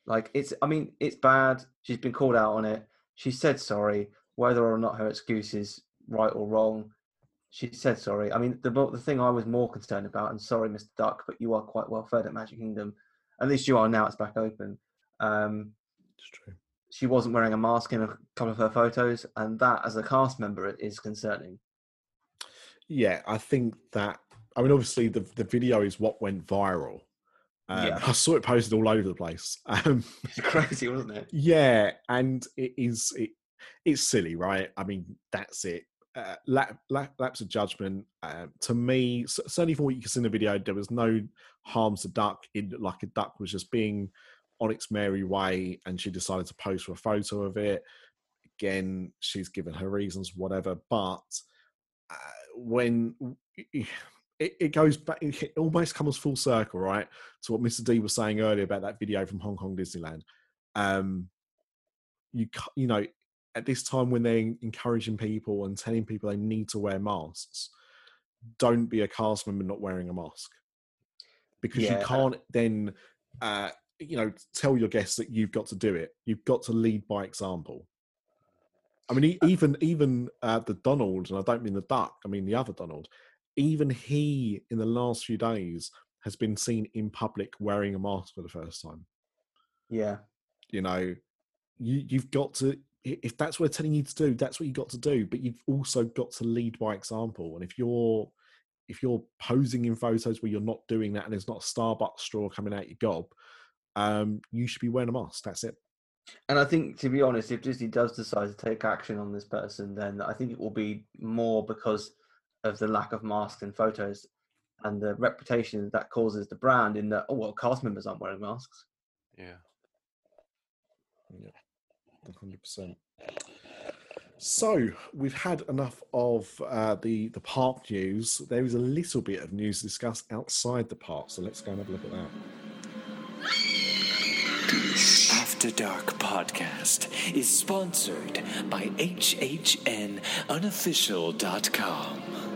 Like it's. I mean, it's bad. She's been called out on it. She said sorry. Whether or not her excuse is right or wrong, she said sorry. I mean, the the thing I was more concerned about, and sorry, Mr. Duck, but you are quite well fed at Magic Kingdom. At least you are now. It's back open. Um, It's true. she wasn't wearing a mask in a couple of her photos, and that, as a cast member, is concerning. Yeah, I think that. I mean, obviously, the the video is what went viral. Um, Yeah. I saw it posted all over the place. Um, It's crazy, wasn't it? yeah, and it is it, it's silly, right? I mean, that's it. Uh, lap, lap, lapse of judgment. Uh, to me, certainly from what you can see in the video, there was no harm to duck. It like a duck was just being on its merry way, and she decided to post for a photo of it. Again, she's given her reasons, whatever. But uh, when it, it goes back, it almost comes full circle, right, to what Mr. D was saying earlier about that video from Hong Kong Disneyland. Um, you you know, at this time when they're encouraging people and telling people they need to wear masks, don't be a cast member not wearing a mask because Yeah. you can't then, uh, you know, tell your guests that you've got to do it. You've got to lead by example. I mean, e- even even uh, the Donald, and I don't mean the duck. I mean the other Donald. Even he, in the last few days, has been seen in public wearing a mask for the first time. Yeah. You know, you you've got to if that's what they're telling you to do, that's what you got to do. But you've also got to lead by example. And if you're if you're posing in photos where you're not doing that and there's not a Starbucks straw coming out your gob, um, you should be wearing a mask. That's it. And I think, to be honest, if Disney does decide to take action on this person, then I think it will be more because of the lack of masks and photos and the reputation that causes the brand in that, oh, well, cast members aren't wearing masks. Yeah. yeah. 100%. So we've had enough of uh, the the park news. There is a little bit of news to discuss outside the park, so let's go and have a look at that. After Dark Podcast is sponsored by HHNUnofficial.com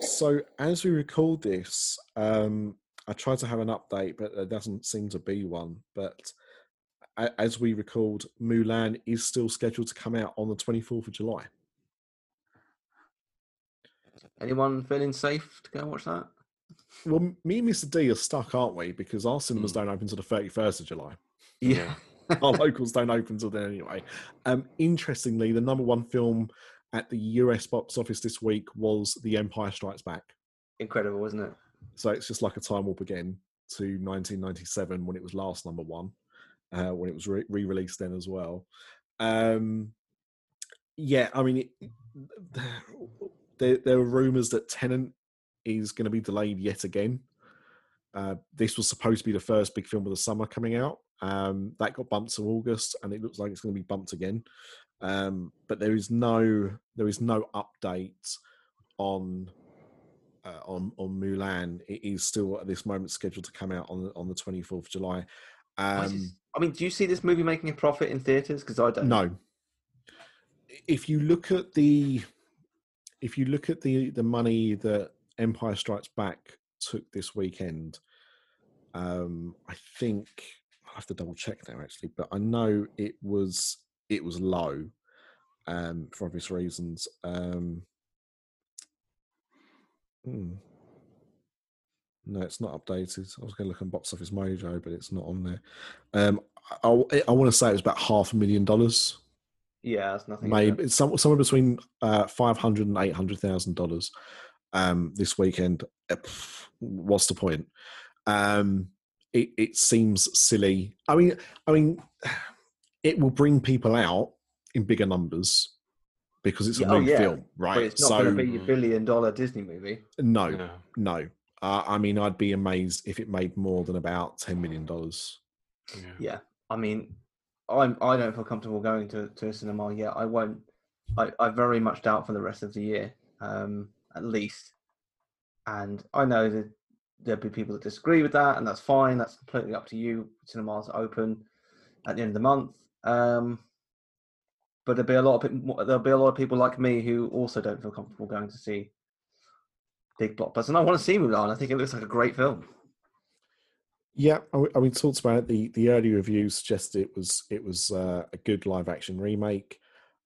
So as we record this, um, I tried to have an update, but there doesn't seem to be one. But as we record, Mulan is still scheduled to come out on the twenty fourth of July. Anyone feeling safe to go and watch that? Well, me and Mr. D are stuck, aren't we? Because our cinemas don't open until the thirty first of July. Yeah. our locals don't open until then anyway. Um, interestingly, the number one film at the US box office this week was The Empire Strikes Back. Incredible, wasn't it? So it's just like a time warp again to 1997 when it was last number one, uh, when it was re released then as well. Um, yeah, I mean, it, there, there are rumors that Tenet is going to be delayed yet again. Uh, this was supposed to be the first big film of the summer coming out. Um, that got bumped to August, and it looks like it's going to be bumped again. Um, but there is no there is no update on uh, on on Mulan. It is still at this moment scheduled to come out on the, on the twenty fourth of July. Is Um, I mean, do you see this movie making a profit in theaters? Because I don't. no. If you look at the if you look at the the money that Empire Strikes Back took this weekend, um, I think I have to double check now actually, but I know it was it was low um, for obvious reasons. Um, hmm. No, it's not updated. I was going to look on Box Office Mojo, but it's not on there. Um, I, I, want to say it was about half a million dollars. Yeah, it's nothing. Maybe it's some, somewhere between uh, five hundred and eight hundred thousand dollars. Um, this weekend. Uh, What's the point? Um, it, it seems silly. I mean, I mean, it will bring people out in bigger numbers because it's a Yeah, oh, new yeah, film, right? But it's not so going to be a billion dollar Disney movie. no, Yeah. no. Uh, I mean, I'd be amazed if it made more than about ten million dollars. Yeah. Yeah, I mean, I'm I don't feel comfortable going to, to a cinema yet. I won't. I, I very much doubt for the rest of the year, um, at least. And I know that there'll be people that disagree with that, and that's fine. That's completely up to you. Cinemas are open at the end of the month. Um, but there'll be a lot of people, there'll be a lot of people like me who also don't feel comfortable going to see big blockbusters. And I want to see Mulan. I think it looks like a great film. Yeah, I, mean, talked about it. the the early reviews suggest it was it was uh, a good live action remake.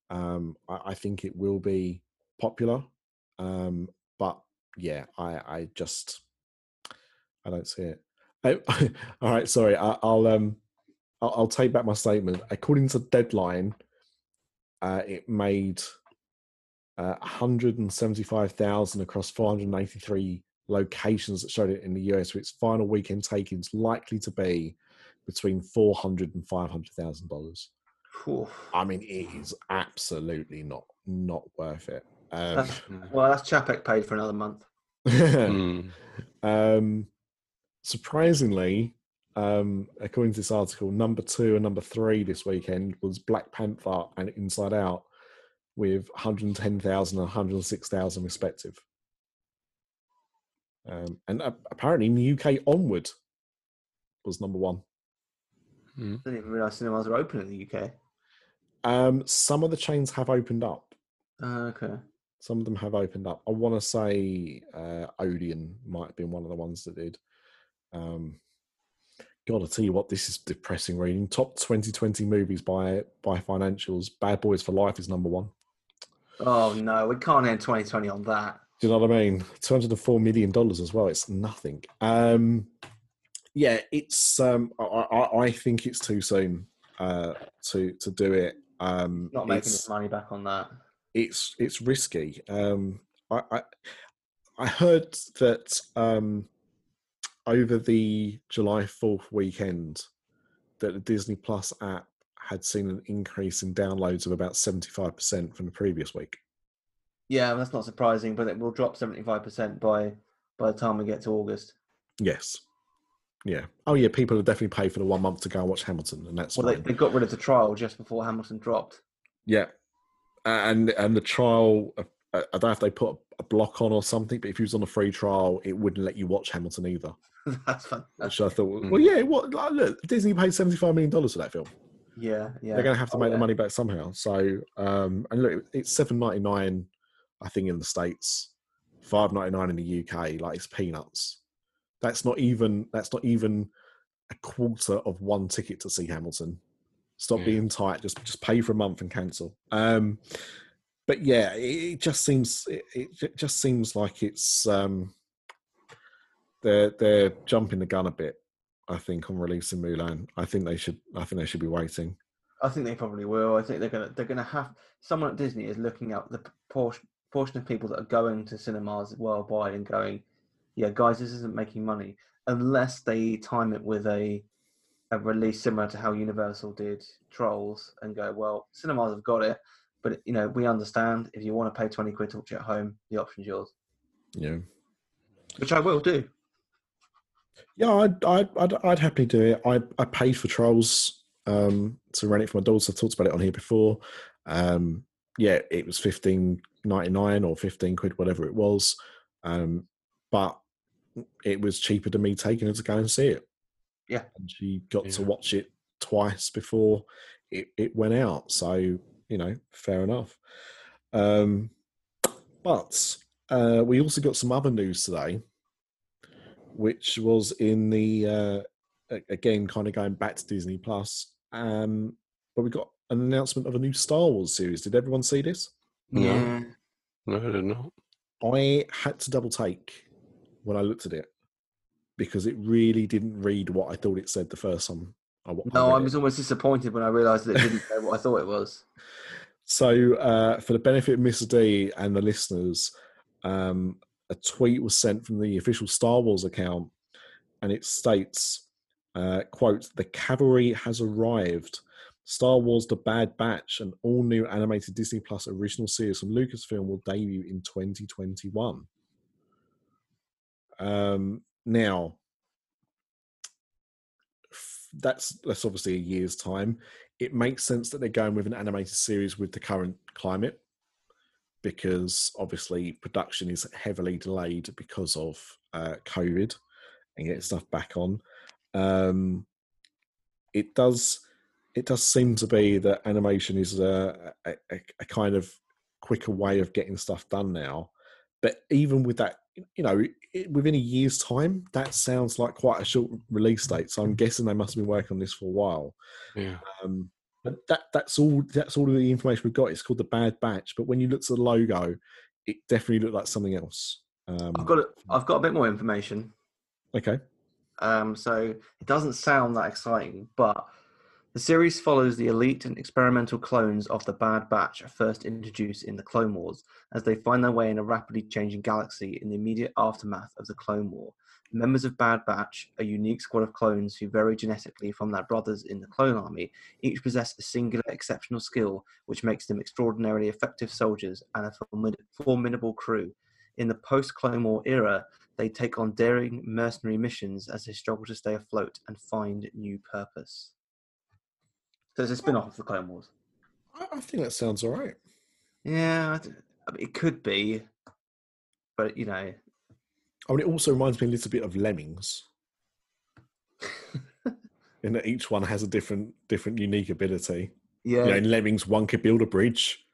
Um, I, I think it will be popular, um, but yeah, I I just I don't see it. I, all right, sorry. I, I'll um I'll, I'll take back my statement. According to Deadline, uh, it made uh, 175,000 across 483 locations that showed it in the US. With its final weekend takings likely to be between 400 and 500,000 dollars. I mean, it is absolutely not not worth it. Um, That's, well, that's Chapek paid for another month. Mm. um, surprisingly, um, according to this article, number two and number three this weekend was Black Panther and Inside Out with 110,000 and 106,000 respective. Um, and uh, apparently in the UK, Onward was number one. Mm. I didn't even realise cinemas were open in the UK. Um, some of the chains have opened up. Uh, okay. Some of them have opened up. I want to say uh, Odeon might have been one of the ones that did. Um, God, I tell you what, this is depressing reading. Top 2020 movies by by financials. Bad Boys for Life is number one. Oh no, we can't end 2020 on that. Do you know what I mean? Two hundred and four million dollars as well. It's nothing. Um, yeah, it's. Um, I, I, I think it's too soon uh, to to do it. Um, Not making money back on that. it's it's risky. Um, I, I I heard that um, over the July Fourth weekend, that the Disney Plus app had seen an increase in downloads of about seventy five percent from the previous week. Yeah, that's not surprising, but it will drop 75% by by the time we get to August. Yes. Yeah. Oh yeah. People will definitely pay for the one month to go and watch Hamilton, and that's Well, they, they got rid of the trial just before Hamilton dropped. Yeah. And and the trial, uh, I I don't know if they put a block on or something, but if he was on a free trial, it wouldn't let you watch Hamilton either. that's fun. Which I thought, Mm. well, yeah, what? Like, look, Disney paid seventy-five million dollars for that film. Yeah, yeah. They're going to have to Oh, make yeah. the money back somehow. So, um, and look, it's seven ninety-nine, I think, in the states, five ninety-nine in the UK. Like it's peanuts. That's not even. That's not even a quarter of one ticket to see Hamilton. Stop Yeah. being tight. Just just pay for a month and cancel. Um, but yeah, it, it just seems. It, it just seems like it's. Um, they're they're jumping the gun a bit. I think on releasing Mulan. I think they should. I think they should be waiting. I think they probably will. I think they're gonna they're gonna have someone at Disney is looking at the portion portion of people that are going to cinemas worldwide and going, yeah, guys, this isn't making money unless they time it with a a release similar to how Universal did Trolls and go, well, cinemas have got it, but you know we understand if you want to pay twenty quid to watch it at home, the option's yours, Yeah. which I will do. Yeah, I'd, I'd, I'd, I'd happily do it. I, I paid for Trolls um, to rent it for my daughter. I've talked about it on here before. Um, yeah, it was fifteen ninety nine or fifteen quid, whatever it was. Um, but it was cheaper than me taking her to go and see it. Yeah. and she got to watch it twice before it, it went out. So you know, fair enough. Um, but uh, we also got some other news today which was in the uh, a- again kind of going back to Disney Plus. Um, but we got an announcement of a new Star Wars series. Did everyone see this? No. No, I did not. I had to double take when I looked at it. because it really didn't read what I thought it said the first time. I, wa- I No, I was almost disappointed when I realised that it didn't say what I thought it was. So, uh, for the benefit of Mr. D and the listeners, um, a tweet was sent from the official Star Wars account, and it states, uh, "quote The cavalry has arrived. Star Wars: The Bad Batch, an all-new animated Disney Plus original series from Lucasfilm, will debut in 2021." Um, now, that's that's obviously a year's time it makes sense that they're going with an animated series with the current climate because obviously production is heavily delayed because of uh, COVID and getting stuff back on. Um, it does it does seem to be that animation is a, a a kind of quicker way of getting stuff done now. But even with that, you know, it, within a year's time, that sounds like quite a short release date. So I'm guessing they must have been working on this for a while. Yeah. Um, but that that's all that's all of the information we've got. It's called the Bad Batch. But when you look at the logo, it definitely looked like something else. Um, I've got a, I've got a bit more information. okay. Um, so it doesn't sound that exciting, but the series follows the elite and experimental clones of the Bad Batch first introduced in the Clone Wars as they find their way in a rapidly changing galaxy in the immediate aftermath of the Clone War. Members of Bad Batch, a unique squad of clones who vary genetically from their brothers in the Clone Army, each possess a singular exceptional skill which makes them extraordinarily effective soldiers and a formidable crew. In the post Clone War era, they take on daring mercenary missions as they struggle to stay afloat and find new purpose. So it's a spin off of the Clone Wars. I, I think that sounds all right. Yeah, I I mean, it could be, but you know, I mean, it also reminds me a little bit of Lemmings, in that each one has a different, different, unique ability. yeah, You know, in Lemmings, one could build a bridge,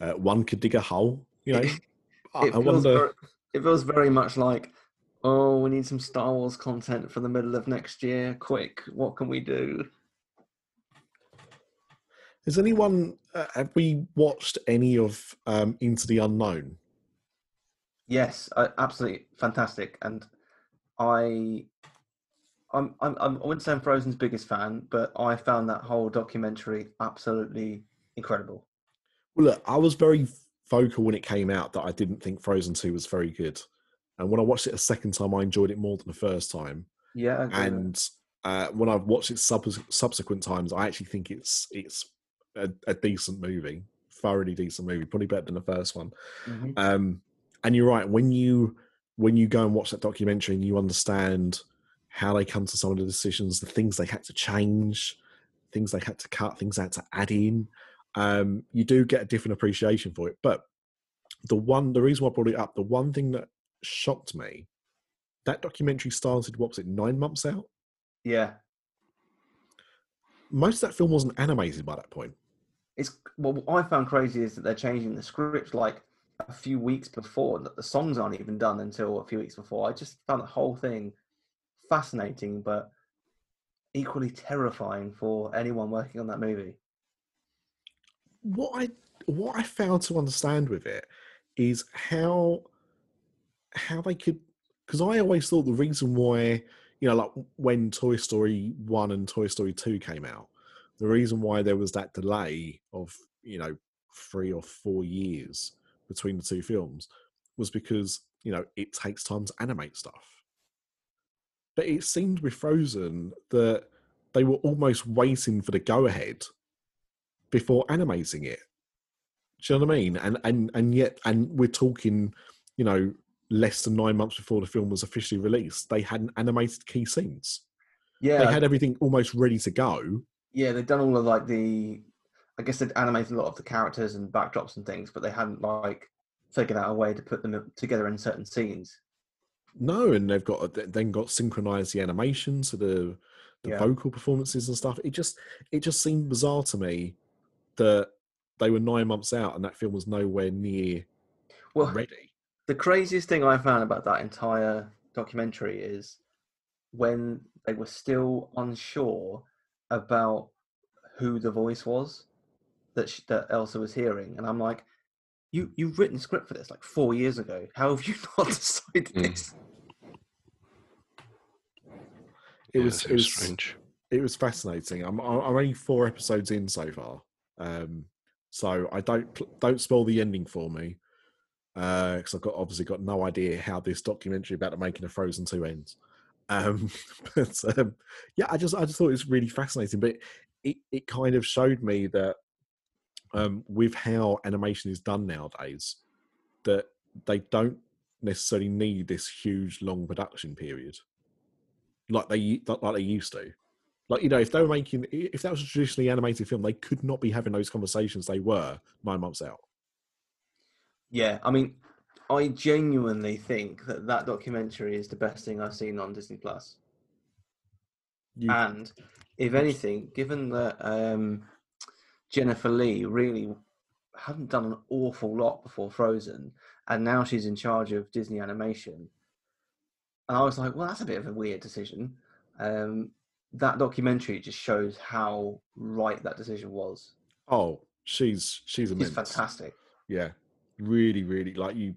uh, one could dig a hole. You know, I, it, I feels wonder. very, it feels very much like, oh, we need some Star Wars content for the middle of next year. Quick, what can we do? Has anyone uh, have we watched any of um, Into the Unknown? Yes, absolutely fantastic, and I, I'm, I'm, I'm, I wouldn't say I'm Frozen's biggest fan, but I found that whole documentary absolutely incredible. Well, look, I was very vocal when it came out that I didn't think Frozen Two was very good, and when I watched it a second time, I enjoyed it more than the first time. Yeah, I agree. And uh, when I've watched it sub- subsequent times, I actually think it's it's a, a decent movie, thoroughly decent movie, probably better than the first one. Mhm. Um, and you're right when you when you go and watch that documentary and you understand how they come to some of the decisions, the things they had to change, things they had to cut, things they had to add in, um, you do get a different appreciation for it. But the one, the reason why I brought it up, the one thing that shocked me, that documentary started. What was it? Nine months out. yeah, Most of that film wasn't animated by that point. It's what I found crazy is that they're changing the script like a few weeks before. and That the songs aren't even done until a few weeks before. I just found the whole thing fascinating, but equally terrifying for anyone working on that movie. what I what I failed to understand with it is how how they could because I always thought the reason why you know like when Toy Story one and Toy Story two came out, the reason why there was that delay of you know three or four years between the two films was because you know it takes time to animate stuff. But it seemed with Frozen that they were almost waiting for the go ahead before animating it. Do you know what I mean? And and and yet, and we're talking, you know, less than nine months before the film was officially released. They hadn't animated key scenes. Yeah, They had everything almost ready to go. Yeah, they've done all of like the. I guess they'd animated a lot of the characters and backdrops and things, but they hadn't like figured out a way to put them together in certain scenes. No, and they've got then got synchronized the animation to the the Yeah. vocal performances and stuff. It just it just seemed bizarre to me that they were nine months out and that film was nowhere near Well, ready. the craziest thing I found about that entire documentary is when they were still unsure about who the voice was that sh- that Elsa was hearing, and I'm like, you you've written a script for this like four years ago. How have you not decided Mm. this? it Yeah, was it was strange. it was fascinating. I'm I'm only four episodes in so far, um, so I don't don't spoil the ending for me because I've got obviously got no idea how this documentary about the making of Frozen Two ends. Um, but um, yeah, I just I just thought it was really fascinating. But it it kind of showed me that um, with how animation is done nowadays, that they don't necessarily need this huge long production period like they like they used to. Like you know, if they were making, if that was a traditionally animated film, they could not be having those conversations they were nine months out. Yeah, I mean, I genuinely think that that documentary is the best thing I've seen on Disney Plus. You, And if anything, given that um, Jennifer Lee really hadn't done an awful lot before Frozen, and now she's in charge of Disney Animation, and I was like, well, that's a bit of a weird decision. Um, that documentary just shows how right that decision was. oh, she's she's amazing. She's fantastic. Yeah, really, really like you.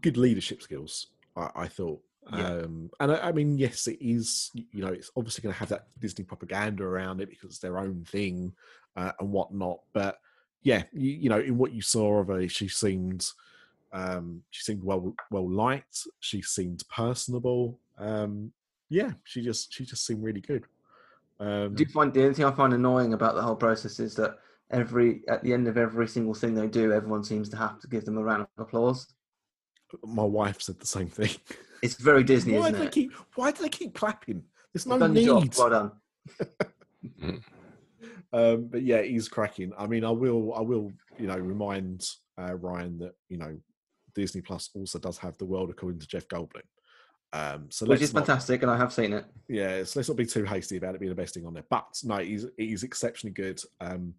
Good leadership skills, I, I thought. Yeah. Um, and I, I mean, yes, it is. You know, it's obviously going to have that Disney propaganda around it because it's their own thing uh, and whatnot. But yeah, you, you know, in what you saw of her, she seemed um, she seemed well well liked. She seemed personable. Um, yeah, she just she just seemed really good. Um, do you find the only thing I find annoying about the whole process is that every at the end of every single thing they do, everyone seems to have to give them a round of applause. my wife said the same thing. It's very Disney, why isn't do they it? keep Why do they keep clapping? There's no done your need. job. Well done. um, but yeah, he's cracking. I mean, I will, I will, you know, remind uh, Ryan that you know Disney Plus also does have the world according to Jeff Goldblum. Um, so Which is not, fantastic, and I have seen it. yeah, so let's not be too hasty about it being the best thing on there. But no, he's he's exceptionally good. Um,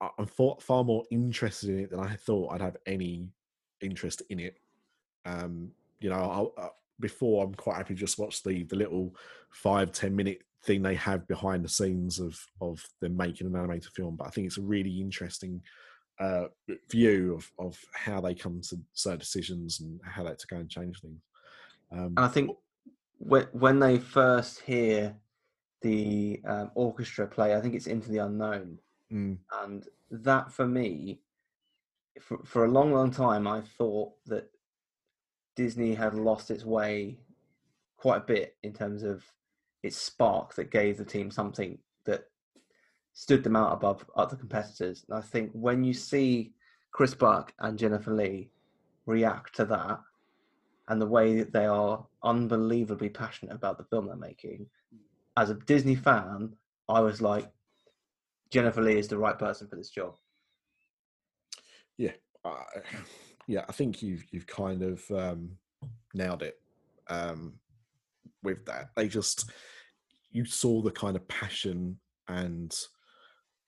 I'm far, far more interested in it than I thought I'd have any interest in it. Um, you know, I'll, uh, before I'm quite happy to just watch the the little five ten minute thing they have behind the scenes of of them making an animated film. But I think it's a really interesting uh, view of of how they come to certain decisions and how they to go and change things. Um, And I think when when they first hear the um, orchestra play, I think it's Into the Unknown, mm, and that for me, for for a long, long time, I thought that Disney had lost its way quite a bit in terms of its spark that gave the team something that stood them out above other competitors. And I think when you see Chris Buck and Jennifer Lee react to that and the way that they are unbelievably passionate about the film they're making, as a Disney fan, I was like, Jennifer Lee is the right person for this job. yeah, uh, yeah. I think you've you've kind of um, nailed it um, with that. They just you saw the kind of passion and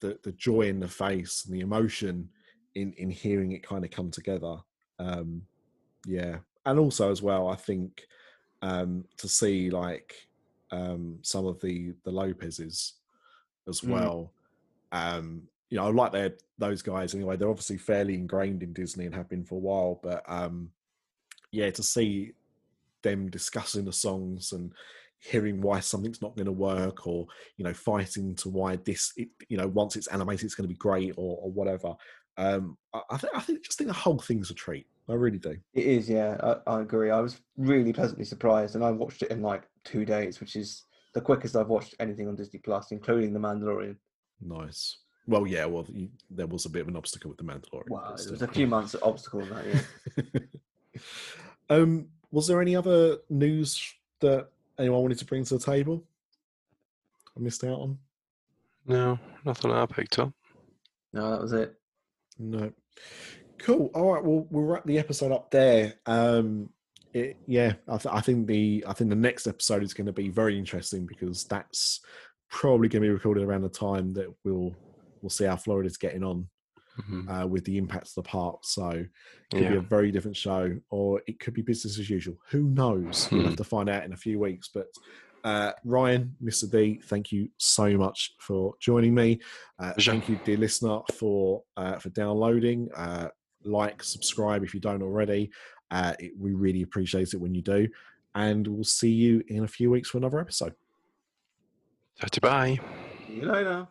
the the joy in the face and the emotion in in hearing it kind of come together. Um, yeah, and also as well, I think um, to see like um, some of the the Lopez's as Mm. well. Um, you know, I like their those guys anyway. They're obviously fairly ingrained in Disney and have been for a while, but um, yeah, to see them discussing the songs and hearing why something's not going to work, or you know, fighting to why this, it, you know, once it's animated, it's going to be great, or, or whatever. Um, I, I think I think just think the whole thing's a treat. I really do. It is, yeah, I, I agree. I was really pleasantly surprised, and I watched it in like two days, which is the quickest I've watched anything on Disney Plus, including The Mandalorian. Nice. Well, yeah. Well, you, there was a bit of an obstacle with the Mandalorian. Wow, but there was a few months of obstacle in that, yeah. um, was there any other news that anyone wanted to bring to the table? I missed out on. No, nothing I picked up. No, that was it. No. Cool. All right. Well, we'll wrap the episode up there. Um, it, yeah, I, th- I think the I think the next episode is going to be very interesting because that's probably going to be recorded around the time that we'll we'll see how Florida's getting on Mhm. uh, with the impacts of the park. So it could be a very different show, or it could be business as usual. Who knows? We'll have to find out in a few weeks. But uh, Ryan, Mr. D, thank you so much for joining me. Uh, thank you, dear listener, for uh, for downloading. Uh, like, subscribe if you don't already. Uh, it, we really appreciate it when you do. and we'll see you in a few weeks for another episode. Tatty bye. See you later.